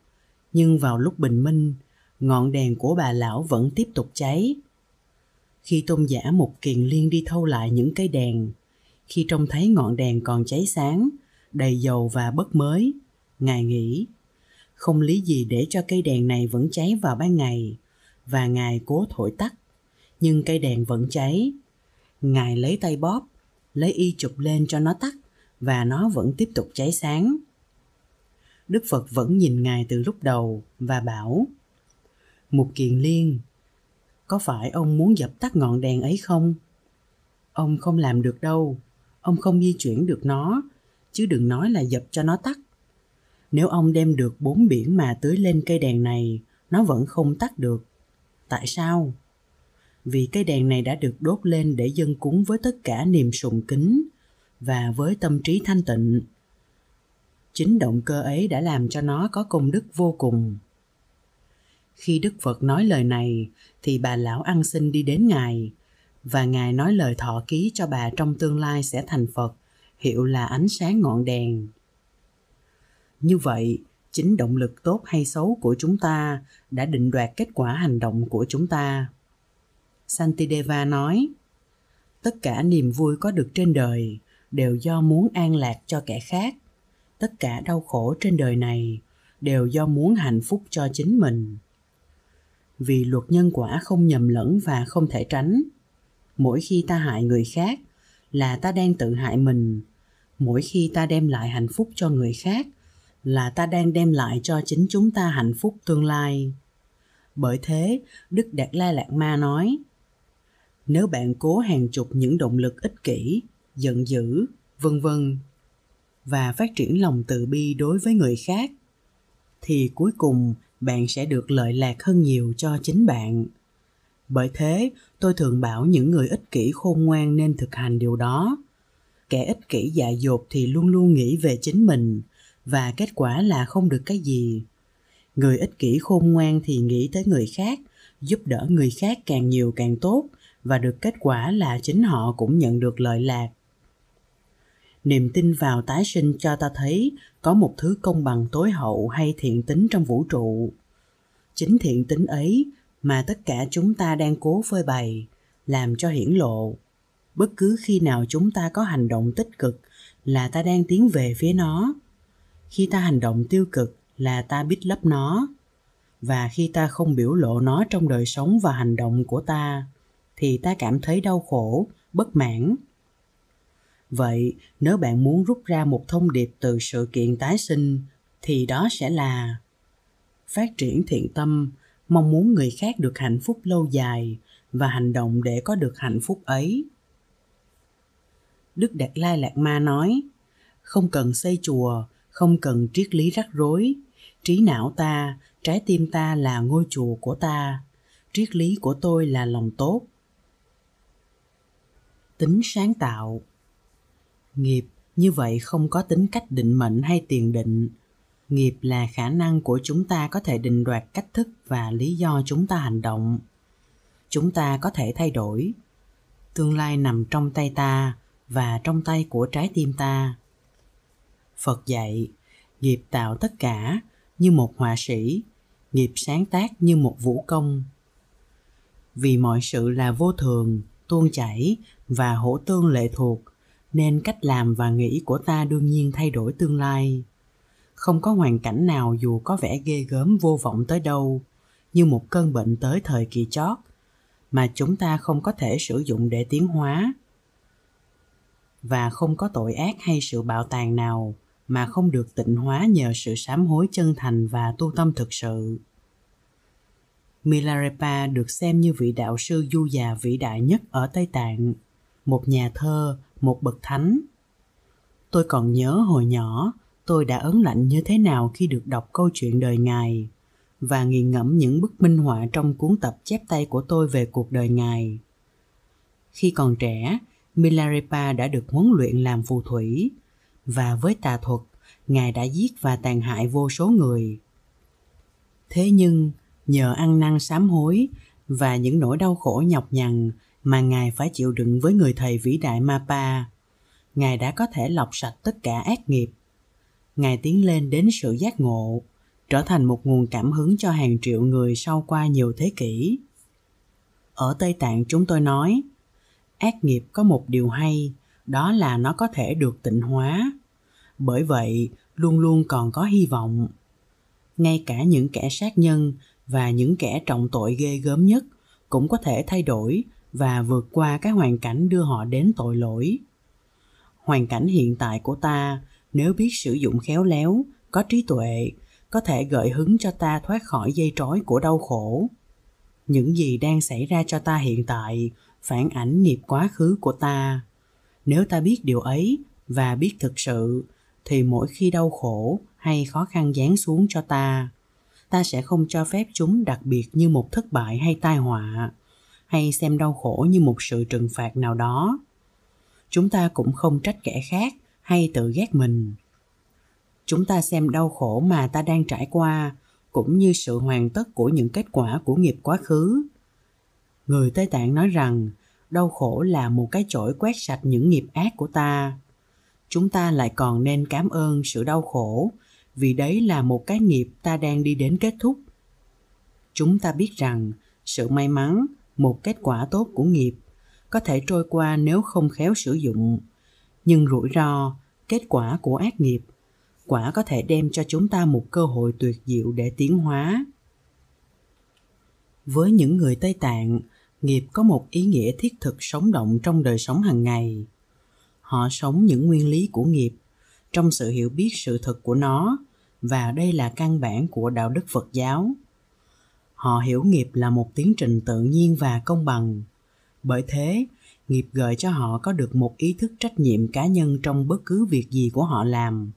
Nhưng vào lúc bình minh, ngọn đèn của bà lão vẫn tiếp tục cháy khi tôn giả một kiền liên đi thâu lại những cây đèn, khi trông thấy ngọn đèn còn cháy sáng, đầy dầu và bất mới, ngài nghĩ, không lý gì để cho cây đèn này vẫn cháy vào ban ngày, và ngài cố thổi tắt, nhưng cây đèn vẫn cháy. Ngài lấy tay bóp, lấy y chụp lên cho nó tắt, và nó vẫn tiếp tục cháy sáng. Đức phật vẫn nhìn ngài từ lúc đầu và bảo một kiền liên có phải ông muốn dập tắt ngọn đèn ấy không? Ông không làm được đâu. Ông không di chuyển được nó, chứ đừng nói là dập cho nó tắt. Nếu ông đem được bốn biển mà tưới lên cây đèn này, nó vẫn không tắt được. Tại sao? Vì cây đèn này đã được đốt lên để dân cúng với tất cả niềm sùng kính và với tâm trí thanh tịnh. Chính động cơ ấy đã làm cho nó có công đức vô cùng khi đức phật nói lời này, thì bà lão ăn xin đi đến ngài, và ngài nói lời thọ ký cho bà trong tương lai sẽ thành phật, hiệu là ánh sáng ngọn đèn. Như vậy, chính động lực tốt hay xấu của chúng ta đã định đoạt kết quả hành động của chúng ta. Santideva nói, tất cả niềm vui có được trên đời đều do muốn an lạc cho kẻ khác. Tất cả đau khổ trên đời này đều do muốn hạnh phúc cho chính mình vì luật nhân quả không nhầm lẫn và không thể tránh. Mỗi khi ta hại người khác là ta đang tự hại mình. Mỗi khi ta đem lại hạnh phúc cho người khác là ta đang đem lại cho chính chúng ta hạnh phúc tương lai. Bởi thế, đức đạt la lạt ma nói, nếu bạn cố hàng chục những động lực ích kỷ, giận dữ, vân vân, và phát triển lòng từ bi đối với người khác, thì cuối cùng bạn sẽ được lợi lạc hơn nhiều cho chính bạn. Bởi thế, tôi thường bảo những người ích kỷ khôn ngoan nên thực hành điều đó. Kẻ ích kỷ dại dột thì luôn luôn nghĩ về chính mình, và kết quả là không được cái gì. Người ích kỷ khôn ngoan thì nghĩ tới người khác, giúp đỡ người khác càng nhiều càng tốt, và được kết quả là chính họ cũng nhận được lợi lạc niềm tin vào tái sinh cho ta thấy có một thứ công bằng tối hậu hay thiện tính trong vũ trụ. Chính thiện tính ấy mà tất cả chúng ta đang cố phơi bày, làm cho hiển lộ. Bất cứ khi nào chúng ta có hành động tích cực là ta đang tiến về phía nó. Khi ta hành động tiêu cực là ta biết lấp nó. Và khi ta không biểu lộ nó trong đời sống và hành động của ta, thì ta cảm thấy đau khổ, bất mãn vậy, nếu bạn muốn rút ra một thông điệp từ sự kiện tái sinh, thì đó sẽ là phát triển thiện tâm, mong muốn người khác được hạnh phúc lâu dài và hành động để có được hạnh phúc ấy. Đức đạt lai lạt ma nói, không cần xây chùa, không cần triết lý rắc rối. Trí não ta, trái tim ta là ngôi chùa của ta. Triết lý của tôi là lòng tốt. Tính sáng tạo nghiệp, như vậy không có tính cách định mệnh hay tiền định. Nghiệp là khả năng của chúng ta có thể định đoạt cách thức và lý do chúng ta hành động. Chúng ta có thể thay đổi. Tương lai nằm trong tay ta và trong tay của trái tim ta. Phật dạy, nghiệp tạo tất cả như một họa sĩ, nghiệp sáng tác như một vũ công. Vì mọi sự là vô thường, tuôn chảy và hỗ tương lệ thuộc nên cách làm và nghĩ của ta đương nhiên thay đổi tương lai. Không có hoàn cảnh nào dù có vẻ ghê gớm vô vọng tới đâu, như một cơn bệnh tới thời kỳ chót, mà chúng ta không có thể sử dụng để tiến hóa. Và không có tội ác hay sự bạo tàn nào mà không được tịnh hóa nhờ sự sám hối chân thành và tu tâm thực sự. Milarepa được xem như vị đạo sư du già vĩ đại nhất ở Tây Tạng, một nhà thơ một bậc thánh. Tôi còn nhớ hồi nhỏ, tôi đã ấn lạnh như thế nào khi được đọc câu chuyện đời ngài và nghiền ngẫm những bức minh họa trong cuốn tập chép tay của tôi về cuộc đời ngài. Khi còn trẻ, milarepa đã được huấn luyện làm phù thủy và với tà thuật, ngài đã giết và tàn hại vô số người. Thế nhưng, nhờ ăn năn sám hối và những nỗi đau khổ nhọc nhằn mà ngài phải chịu đựng với người thầy vĩ đại mapa. Ngài đã có thể lọc sạch tất cả ác nghiệp. Ngài tiến lên đến sự giác ngộ, trở thành một nguồn cảm hứng cho hàng triệu người sau qua nhiều thế kỷ. Ở tây tạng chúng tôi nói, ác nghiệp có một điều hay, đó là nó có thể được tịnh hóa. Bởi vậy, luôn luôn còn có hy vọng. Ngay cả những kẻ sát nhân và những kẻ trọng tội ghê gớm nhất cũng có thể thay đổi và vượt qua cái hoàn cảnh đưa họ đến tội lỗi. Hoàn cảnh hiện tại của ta, nếu biết sử dụng khéo léo, có trí tuệ, có thể gợi hứng cho ta thoát khỏi dây trói của đau khổ. Những gì đang xảy ra cho ta hiện tại phản ảnh nghiệp quá khứ của ta. Nếu ta biết điều ấy và biết thực sự, thì mỗi khi đau khổ hay khó khăn giáng xuống cho ta ta sẽ không cho phép chúng đặc biệt như một thất bại hay tai họa hay xem đau khổ như một sự trừng phạt nào đó. Chúng ta cũng không trách kẻ khác hay tự ghét mình. Chúng ta xem đau khổ mà ta đang trải qua cũng như sự hoàn tất của những kết quả của nghiệp quá khứ. Người tây tạng nói rằng, đau khổ là một cái chổi quét sạch những nghiệp ác của ta. Chúng ta lại còn nên cảm ơn sự đau khổ vì đấy là một cái nghiệp ta đang đi đến kết thúc. Chúng ta biết rằng sự may mắn một kết quả tốt của nghiệp, có thể trôi qua nếu không khéo sử dụng. Nhưng rủi ro, kết quả của ác nghiệp, quả có thể đem cho chúng ta một cơ hội tuyệt diệu để tiến hóa. Với những người tây tạng, nghiệp có một ý nghĩa thiết thực sống động trong đời sống hàng ngày. Họ sống những nguyên lý của nghiệp, trong sự hiểu biết sự thật của nó, và đây là căn bản của đạo đức phật giáo họ hiểu nghiệp là một tiến trình tự nhiên và công bằng. Bởi thế, nghiệp gợi cho họ có được một ý thức trách nhiệm cá nhân trong bất cứ việc gì của họ làm.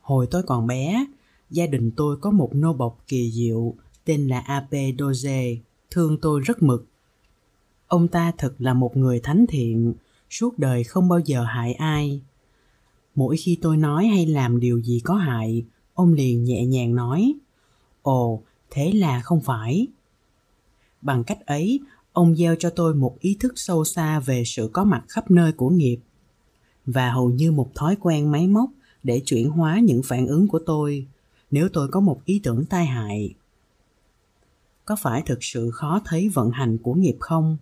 Hồi tôi còn bé, gia đình tôi có một nô bộc kỳ diệu tên là ap doze, thương tôi rất mực. Ông ta thật là một người thánh thiện, suốt đời không bao giờ hại ai. Mỗi khi tôi nói hay làm điều gì có hại, ông liền nhẹ nhàng nói, ồ thế là không phải. Bằng cách ấy, ông gieo cho tôi một ý thức sâu xa về sự có mặt khắp nơi của nghiệp. Và hầu như một thói quen máy móc để chuyển hóa những phản ứng của tôi, nếu tôi có một ý tưởng tai hại. Có phải thực sự khó thấy vận hành của nghiệp không?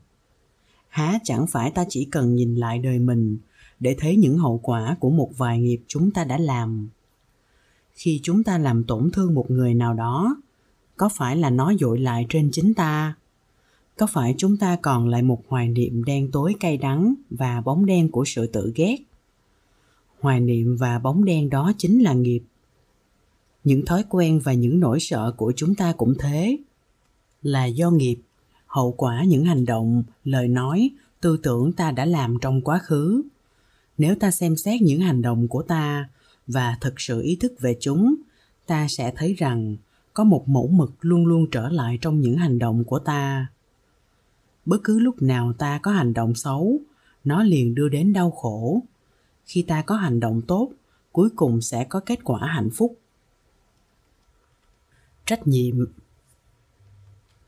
Há chẳng phải ta chỉ cần nhìn lại đời mình để thấy những hậu quả của một vài nghiệp chúng ta đã làm. Khi chúng ta làm tổn thương một người nào đó có phải là nó dội lại trên chính ta? Có phải chúng ta còn lại một hoài niệm đen tối cay đắng và bóng đen của sự tự ghét? Hoài niệm và bóng đen đó chính là nghiệp. Những thói quen và những nỗi sợ của chúng ta cũng thế. Là do nghiệp, hậu quả những hành động, lời nói, tư tưởng ta đã làm trong quá khứ. Nếu ta xem xét những hành động của ta và thực sự ý thức về chúng, ta sẽ thấy rằng có một mẫu mực luôn luôn trở lại trong những hành động của ta. Bất cứ lúc nào ta có hành động xấu, nó liền đưa đến đau khổ. Khi ta có hành động tốt, cuối cùng sẽ có kết quả hạnh phúc. Trách nhiệm.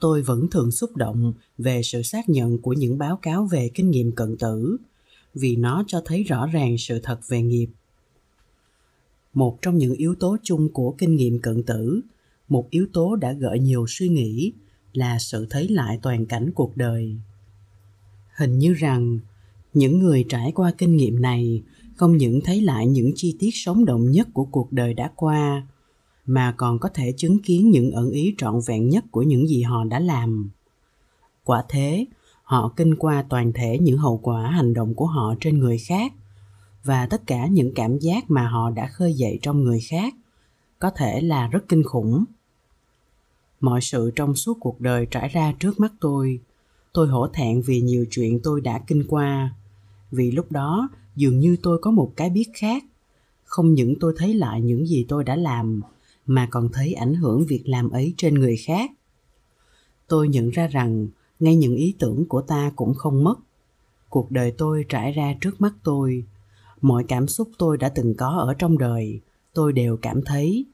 Tôi vẫn thường xúc động về sự xác nhận của những báo cáo về kinh nghiệm cận tử, vì nó cho thấy rõ ràng sự thật về nghiệp. Một trong những yếu tố chung của kinh nghiệm cận tử một yếu tố đã gợi nhiều suy nghĩ là sự thấy lại toàn cảnh cuộc đời. Hình như rằng, những người trải qua kinh nghiệm này không những thấy lại những chi tiết sống động nhất của cuộc đời đã qua, mà còn có thể chứng kiến những ẩn ý trọn vẹn nhất của những gì họ đã làm. Quả thế, họ kinh qua toàn thể những hậu quả hành động của họ trên người khác và tất cả những cảm giác mà họ đã khơi dậy trong người khác có thể là rất kinh khủng. Mọi sự trong suốt cuộc đời trải ra trước mắt tôi. Tôi hổ thẹn vì nhiều chuyện tôi đã kinh qua. Vì lúc đó, dường như tôi có một cái biết khác. Không những tôi thấy lại những gì tôi đã làm, mà còn thấy ảnh hưởng việc làm ấy trên người khác. Tôi nhận ra rằng, ngay những ý tưởng của ta cũng không mất. Cuộc đời tôi trải ra trước mắt tôi. Mọi cảm xúc tôi đã từng có ở trong đời, tôi đều cảm thấy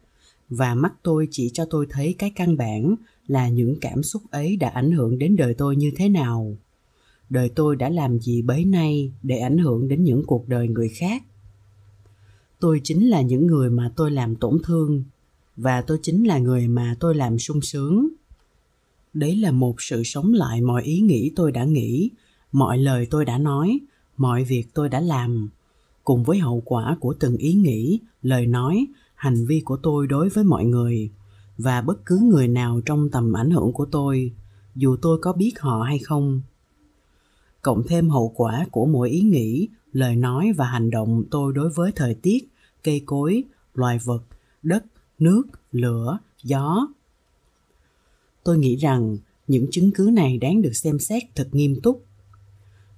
và mắt tôi chỉ cho tôi thấy cái căn bản là những cảm xúc ấy đã ảnh hưởng đến đời tôi như thế nào. Đời tôi đã làm gì bấy nay để ảnh hưởng đến những cuộc đời người khác? Tôi chính là những người mà tôi làm tổn thương, và tôi chính là người mà tôi làm sung sướng. Đấy là một sự sống lại mọi ý nghĩ tôi đã nghĩ, mọi lời tôi đã nói, mọi việc tôi đã làm, cùng với hậu quả của từng ý nghĩ, lời nói hành vi của tôi đối với mọi người và bất cứ người nào trong tầm ảnh hưởng của tôi, dù tôi có biết họ hay không. Cộng thêm hậu quả của mỗi ý nghĩ, lời nói và hành động tôi đối với thời tiết, cây cối, loài vật, đất, nước, lửa, gió. Tôi nghĩ rằng những chứng cứ này đáng được xem xét thật nghiêm túc.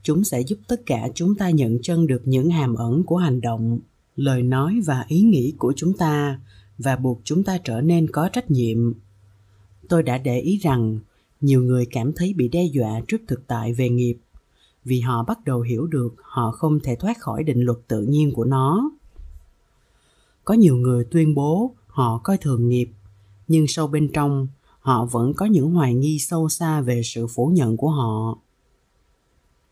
Chúng sẽ giúp tất cả chúng ta nhận chân được những hàm ẩn của hành động lời nói và ý nghĩ của chúng ta và buộc chúng ta trở nên có trách nhiệm. Tôi đã để ý rằng nhiều người cảm thấy bị đe dọa trước thực tại về nghiệp, vì họ bắt đầu hiểu được họ không thể thoát khỏi định luật tự nhiên của nó. Có nhiều người tuyên bố họ coi thường nghiệp, nhưng sâu bên trong, họ vẫn có những hoài nghi sâu xa về sự phủ nhận của họ.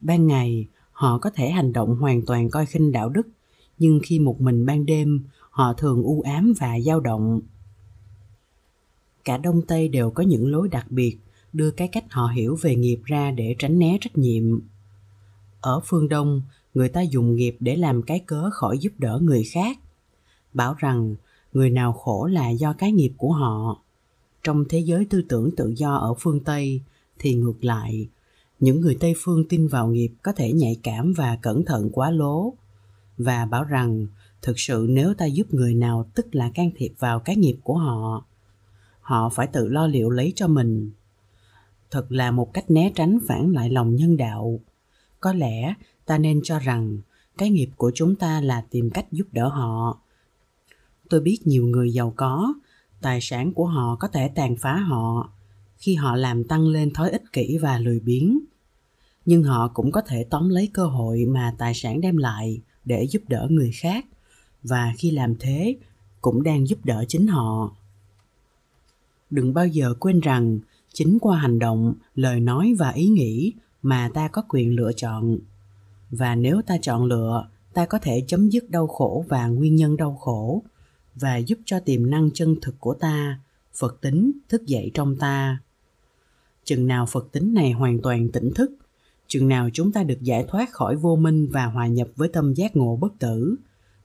Ban ngày, họ có thể hành động hoàn toàn coi khinh đạo đức nhưng khi một mình ban đêm, họ thường u ám và dao động. Cả đông tây đều có những lối đặc biệt, đưa cái cách họ hiểu về nghiệp ra để tránh né trách nhiệm. Ở phương đông, người ta dùng nghiệp để làm cái cớ khỏi giúp đỡ người khác, bảo rằng người nào khổ là do cái nghiệp của họ. Trong thế giới tư tưởng tự do ở phương tây thì ngược lại, những người tây phương tin vào nghiệp có thể nhạy cảm và cẩn thận quá lố và bảo rằng, thực sự nếu ta giúp người nào tức là can thiệp vào cái nghiệp của họ họ phải tự lo liệu lấy cho mình. Thật là một cách né tránh phản lại lòng nhân đạo. Có lẽ ta nên cho rằng, cái nghiệp của chúng ta là tìm cách giúp đỡ họ. Tôi biết nhiều người giàu có, tài sản của họ có thể tàn phá họ khi họ làm tăng lên thói ích kỷ và lười biếng. Nhưng họ cũng có thể tóm lấy cơ hội mà tài sản đem lại để giúp đỡ người khác. Và khi làm thế, cũng đang giúp đỡ chính họ. Đừng bao giờ quên rằng, chính qua hành động, lời nói và ý nghĩ mà ta có quyền lựa chọn. Và nếu ta chọn lựa, ta có thể chấm dứt đau khổ và nguyên nhân đau khổ, và giúp cho tiềm năng chân thực của ta, phật tính, thức dậy trong ta. Chừng nào phật tính này hoàn toàn tỉnh thức chừng nào chúng ta được giải thoát khỏi vô minh và hòa nhập với tâm giác ngộ bất tử,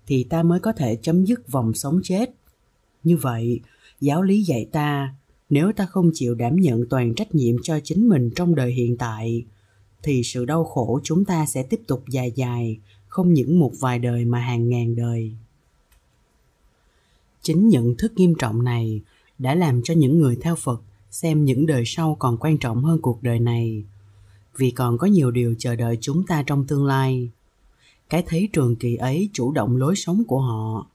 thì ta mới có thể chấm dứt vòng sống chết. Như vậy, giáo lý dạy ta, nếu ta không chịu đảm nhận toàn trách nhiệm cho chính mình trong đời hiện tại, thì sự đau khổ chúng ta sẽ tiếp tục dài dài, không những một vài đời mà hàng ngàn đời. Chính nhận thức nghiêm trọng này đã làm cho những người theo phật xem những đời sau còn quan trọng hơn cuộc đời này vì còn có nhiều điều chờ đợi chúng ta trong tương lai. Cái thấy trường kỳ ấy chủ động lối sống của họ.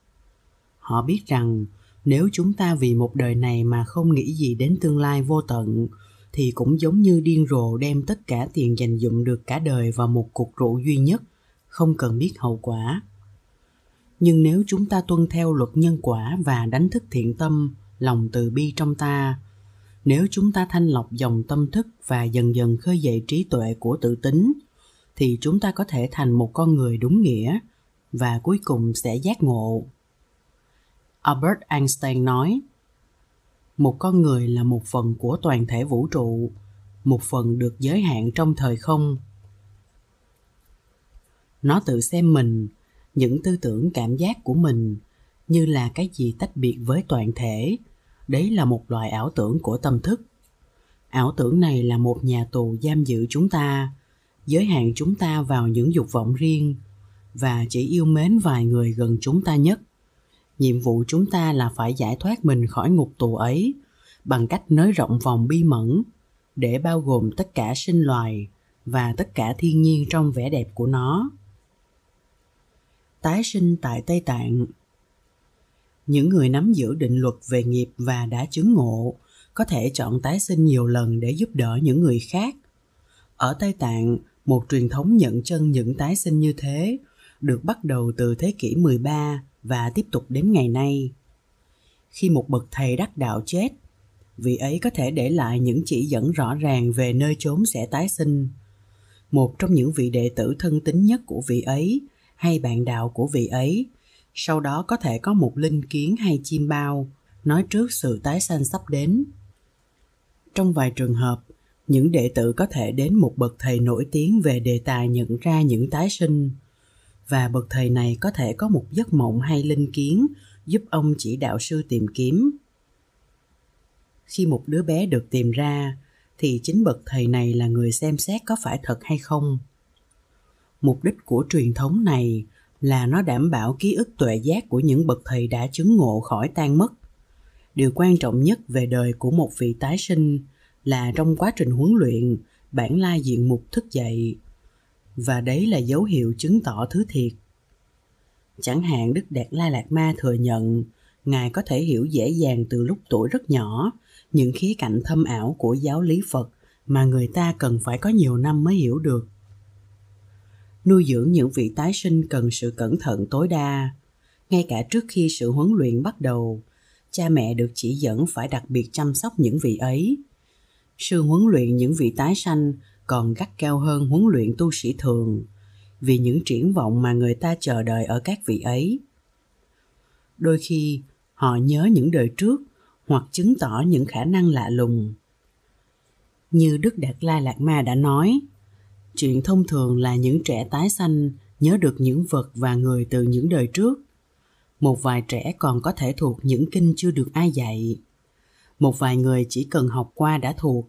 Họ biết rằng nếu chúng ta vì một đời này mà không nghĩ gì đến tương lai vô tận, thì cũng giống như điên rồ đem tất cả tiền dành dụm được cả đời vào một cuộc rượu duy nhất, không cần biết hậu quả. Nhưng nếu chúng ta tuân theo luật nhân quả và đánh thức thiện tâm, lòng từ bi trong ta nếu chúng ta thanh lọc dòng tâm thức và dần dần khơi dậy trí tuệ của tự tính, thì chúng ta có thể thành một con người đúng nghĩa và cuối cùng sẽ giác ngộ. Albert einstein nói, một con người là một phần của toàn thể vũ trụ, một phần được giới hạn trong thời không. Nó tự xem mình, những tư tưởng cảm giác của mình như là cái gì tách biệt với toàn thể đấy là một loại ảo tưởng của tâm thức ảo tưởng này là một nhà tù giam giữ chúng ta, giới hạn chúng ta vào những dục vọng riêng, và chỉ yêu mến vài người gần chúng ta nhất nhiệm vụ chúng ta là phải giải thoát mình khỏi ngục tù ấy bằng cách nới rộng vòng bi mẫn để bao gồm tất cả sinh loài và tất cả thiên nhiên trong vẻ đẹp của nó. Tái sinh tại Tây Tạng những người nắm giữ định luật về nghiệp và đã chứng ngộ có thể chọn tái sinh nhiều lần để giúp đỡ những người khác. Ở Tây Tạng, một truyền thống nhận chân những tái sinh như thế được bắt đầu từ thế kỷ 13 và tiếp tục đến ngày nay. Khi một bậc thầy đắc đạo chết, vị ấy có thể để lại những chỉ dẫn rõ ràng về nơi chốn sẽ tái sinh. Một trong những vị đệ tử thân tín nhất của vị ấy hay bạn đạo của vị ấy, sau đó có thể có một linh kiến hay chim bao nói trước sự tái sanh sắp đến. Trong vài trường hợp, những đệ tử có thể đến một bậc thầy nổi tiếng về đề tài nhận ra những tái sinh. Và bậc thầy này có thể có một giấc mộng hay linh kiến giúp ông chỉ đạo sư tìm kiếm. Khi một đứa bé được tìm ra thì chính bậc thầy này là người xem xét có phải thật hay không. Mục đích của truyền thống này là nó đảm bảo ký ức tuệ giác của những bậc thầy đã chứng ngộ khỏi tan mất. Điều quan trọng nhất về đời của một vị tái sinh là trong quá trình huấn luyện bản la diện mục thức dậy. Và đấy là dấu hiệu chứng tỏ thứ thiệt. Chẳng hạn đức đạt lai lạt ma thừa nhận, ngài có thể hiểu dễ dàng từ lúc tuổi rất nhỏ, những khía cạnh thâm ảo của giáo lý phật mà người ta cần phải có nhiều năm mới hiểu được nuôi dưỡng những vị tái sinh cần sự cẩn thận tối đa. Ngay cả trước khi sự huấn luyện bắt đầu, cha mẹ được chỉ dẫn phải đặc biệt chăm sóc những vị ấy. Sư huấn luyện những vị tái sanh còn gắt cao hơn huấn luyện tu sĩ thường, vì những triển vọng mà người ta chờ đợi ở các vị ấy. Đôi khi, họ nhớ những đời trước hoặc chứng tỏ những khả năng lạ lùng. Như đức đạt lai lạt ma đã nói chuyện thông thường là những trẻ tái sanh nhớ được những vật và người từ những đời trước một vài trẻ còn có thể thuộc những kinh chưa được ai dạy một vài người chỉ cần học qua đã thuộc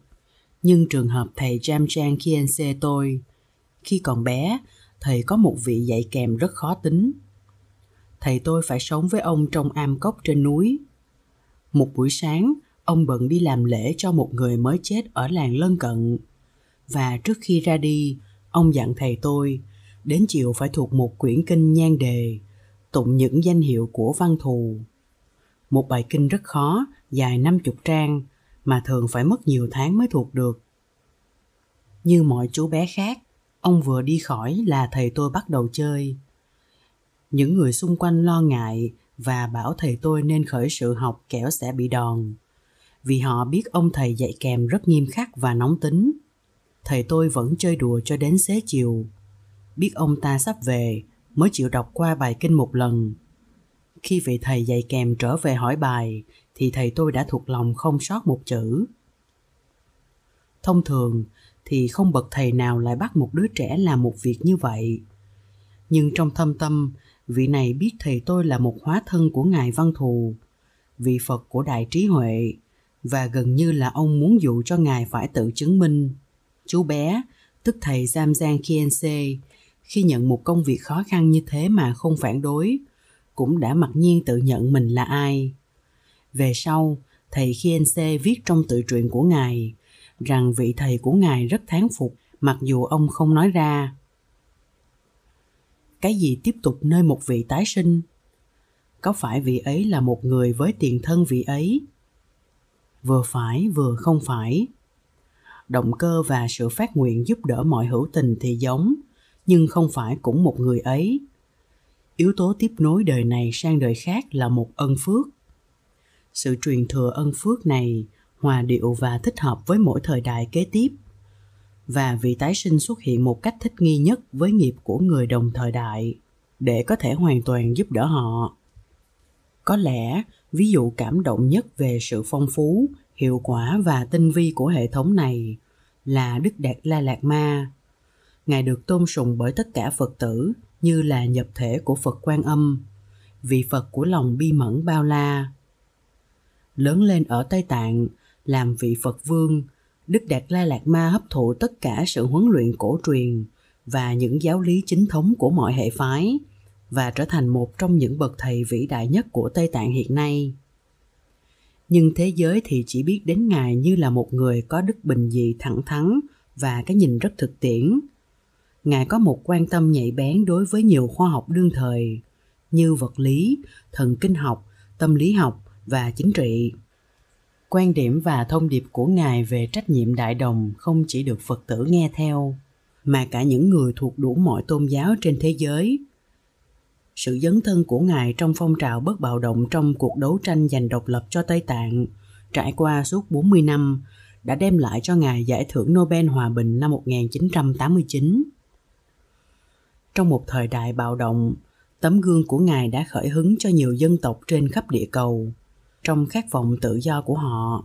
nhưng trường hợp thầy Jam Chan Kiense tôi, khi còn bé, thầy có một vị dạy kèm rất khó tính. Thầy tôi phải sống với ông trong am cốc trên núi. Một buổi sáng, ông bận đi làm lễ cho một người mới chết ở làng lân cận. Và trước khi ra đi, ông dặn thầy tôi, đến chiều phải thuộc một quyển kinh nhan đề, tụng những danh hiệu của văn thù. Một bài kinh rất khó, dài năm chục trang, mà thường phải mất nhiều tháng mới thuộc được. Như mọi chú bé khác, ông vừa đi khỏi là thầy tôi bắt đầu chơi. Những người xung quanh lo ngại và bảo thầy tôi nên khởi sự học kẻo sẽ bị đòn. Vì họ biết ông thầy dạy kèm rất nghiêm khắc và nóng tính. Thầy tôi vẫn chơi đùa cho đến xế chiều. Biết ông ta sắp về mới chịu đọc qua bài kinh một lần. Khi vị thầy dạy kèm trở về hỏi bài thì thầy tôi đã thuộc lòng không sót một chữ. Thông thường thì không bậc thầy nào lại bắt một đứa trẻ làm một việc như vậy. Nhưng trong thâm tâm, vị này biết thầy tôi là một hóa thân của Ngài Văn Thù, vị Phật của Đại Trí Huệ, và gần như là ông muốn dụ cho Ngài phải tự chứng minh. Chú bé, tức thầy Giang Kiense, khi nhận một công việc khó khăn như thế mà không phản đối, cũng đã mặc nhiên tự nhận mình là ai. Về sau, thầy Khiense viết trong tự truyện của ngài rằng vị thầy của ngài rất thán phục mặc dù ông không nói ra. Cái gì tiếp tục nơi một vị tái sinh? Có phải vị ấy là một người với tiền thân vị ấy? Vừa phải vừa không phải. Động cơ và sự phát nguyện giúp đỡ mọi hữu tình thì giống, nhưng không phải cũng một người ấy. Yếu tố tiếp nối đời này sang đời khác là một ân phước sự truyền thừa ân phước này hòa điệu và thích hợp với mỗi thời đại kế tiếp và vị tái sinh xuất hiện một cách thích nghi nhất với nghiệp của người đồng thời đại để có thể hoàn toàn giúp đỡ họ có lẽ ví dụ cảm động nhất về sự phong phú hiệu quả và tinh vi của hệ thống này là đức đạt la lạt ma ngài được tôn sùng bởi tất cả phật tử như là nhập thể của phật quan âm vị phật của lòng bi mẫn bao la lớn lên ở Tây Tạng, làm vị Phật vương, Đức Đạt La Lạt Ma hấp thụ tất cả sự huấn luyện cổ truyền và những giáo lý chính thống của mọi hệ phái và trở thành một trong những bậc thầy vĩ đại nhất của Tây Tạng hiện nay nhưng thế giới thì chỉ biết đến ngài như là một người có đức bình dị thẳng thắn và cái nhìn rất thực tiễn. Ngài có một quan tâm nhạy bén đối với nhiều khoa học đương thời, như vật lý, thần kinh học, tâm lý học và chính trị. Quan điểm và thông điệp của ngài về trách nhiệm đại đồng không chỉ được phật tử nghe theo, mà cả những người thuộc đủ mọi tôn giáo trên thế giới sự dấn thân của ngài trong phong trào bất bạo động trong cuộc đấu tranh giành độc lập cho Tây Tạng trải qua suốt 40 năm đã đem lại cho ngài giải thưởng Nobel Hòa bình năm 1989. Trong một thời đại bạo động, tấm gương của ngài đã khởi hứng cho nhiều dân tộc trên khắp địa cầu trong khát vọng tự do của họ.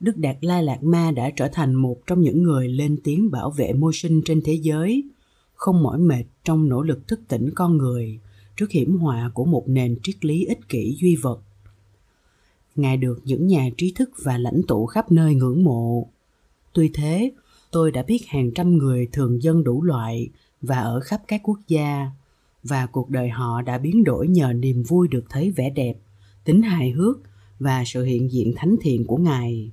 Đức Đạt Lai Lạt Ma đã trở thành một trong những người lên tiếng bảo vệ môi sinh trên thế giới, không mỏi mệt trong nỗ lực thức tỉnh con người trước hiểm họa của một nền triết lý ích kỷ duy vật. Ngài được những nhà trí thức và lãnh tụ khắp nơi ngưỡng mộ. Tuy thế, tôi đã biết hàng trăm người thường dân đủ loại và ở khắp các quốc gia và cuộc đời họ đã biến đổi nhờ niềm vui được thấy vẻ đẹp tính hài hước và sự hiện diện thánh thiện của ngài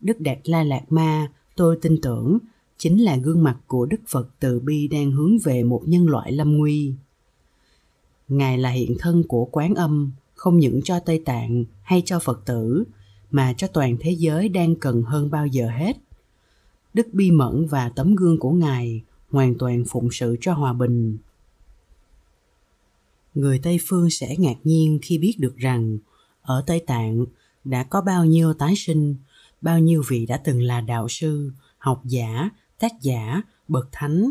đức đạt la lạt ma tôi tin tưởng chính là gương mặt của đức phật từ bi đang hướng về một nhân loại lâm nguy. Ngài là hiện thân của quán âm, không những cho tây tạng hay cho phật tử, mà cho toàn thế giới đang cần hơn bao giờ hết. Đức bi mẫn và tấm gương của ngài hoàn toàn phụng sự cho hòa bình. Người tây phương sẽ ngạc nhiên khi biết được rằng, ở tây tạng đã có bao nhiêu tái sinh, bao nhiêu vị đã từng là đạo sư, học giả tác giả bậc thánh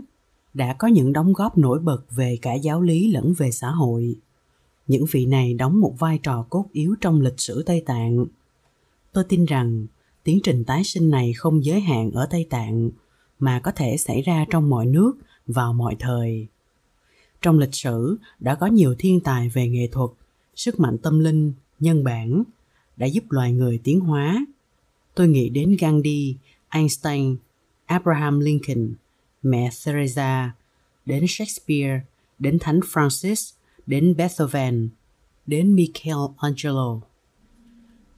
đã có những đóng góp nổi bật về cả giáo lý lẫn về xã hội. Những vị này đóng một vai trò cốt yếu trong lịch sử tây tạng. Tôi tin rằng tiến trình tái sinh này không giới hạn ở tây tạng mà có thể xảy ra trong mọi nước vào mọi thời. Trong lịch sử, đã có nhiều thiên tài về nghệ thuật, sức mạnh tâm linh, nhân bản, đã giúp loài người tiến hóa. Tôi nghĩ đến gandhi, einstein abraham lincoln mẹ Teresa, đến Shakespeare, đến Thánh Francis, đến Beethoven, đến Michelangelo.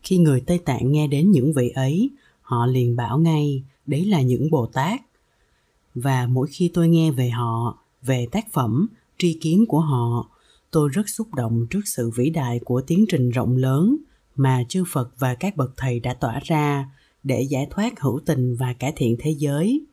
Khi người Tây Tạng nghe đến những vị ấy, họ liền bảo ngay đấy là những Bồ Tát. Và mỗi khi tôi nghe về họ, về tác phẩm tri kiến của họ tôi rất xúc động trước sự vĩ đại của tiến trình rộng lớn mà chư phật và các bậc thầy đã tỏa ra để giải thoát hữu tình và cải thiện thế giới.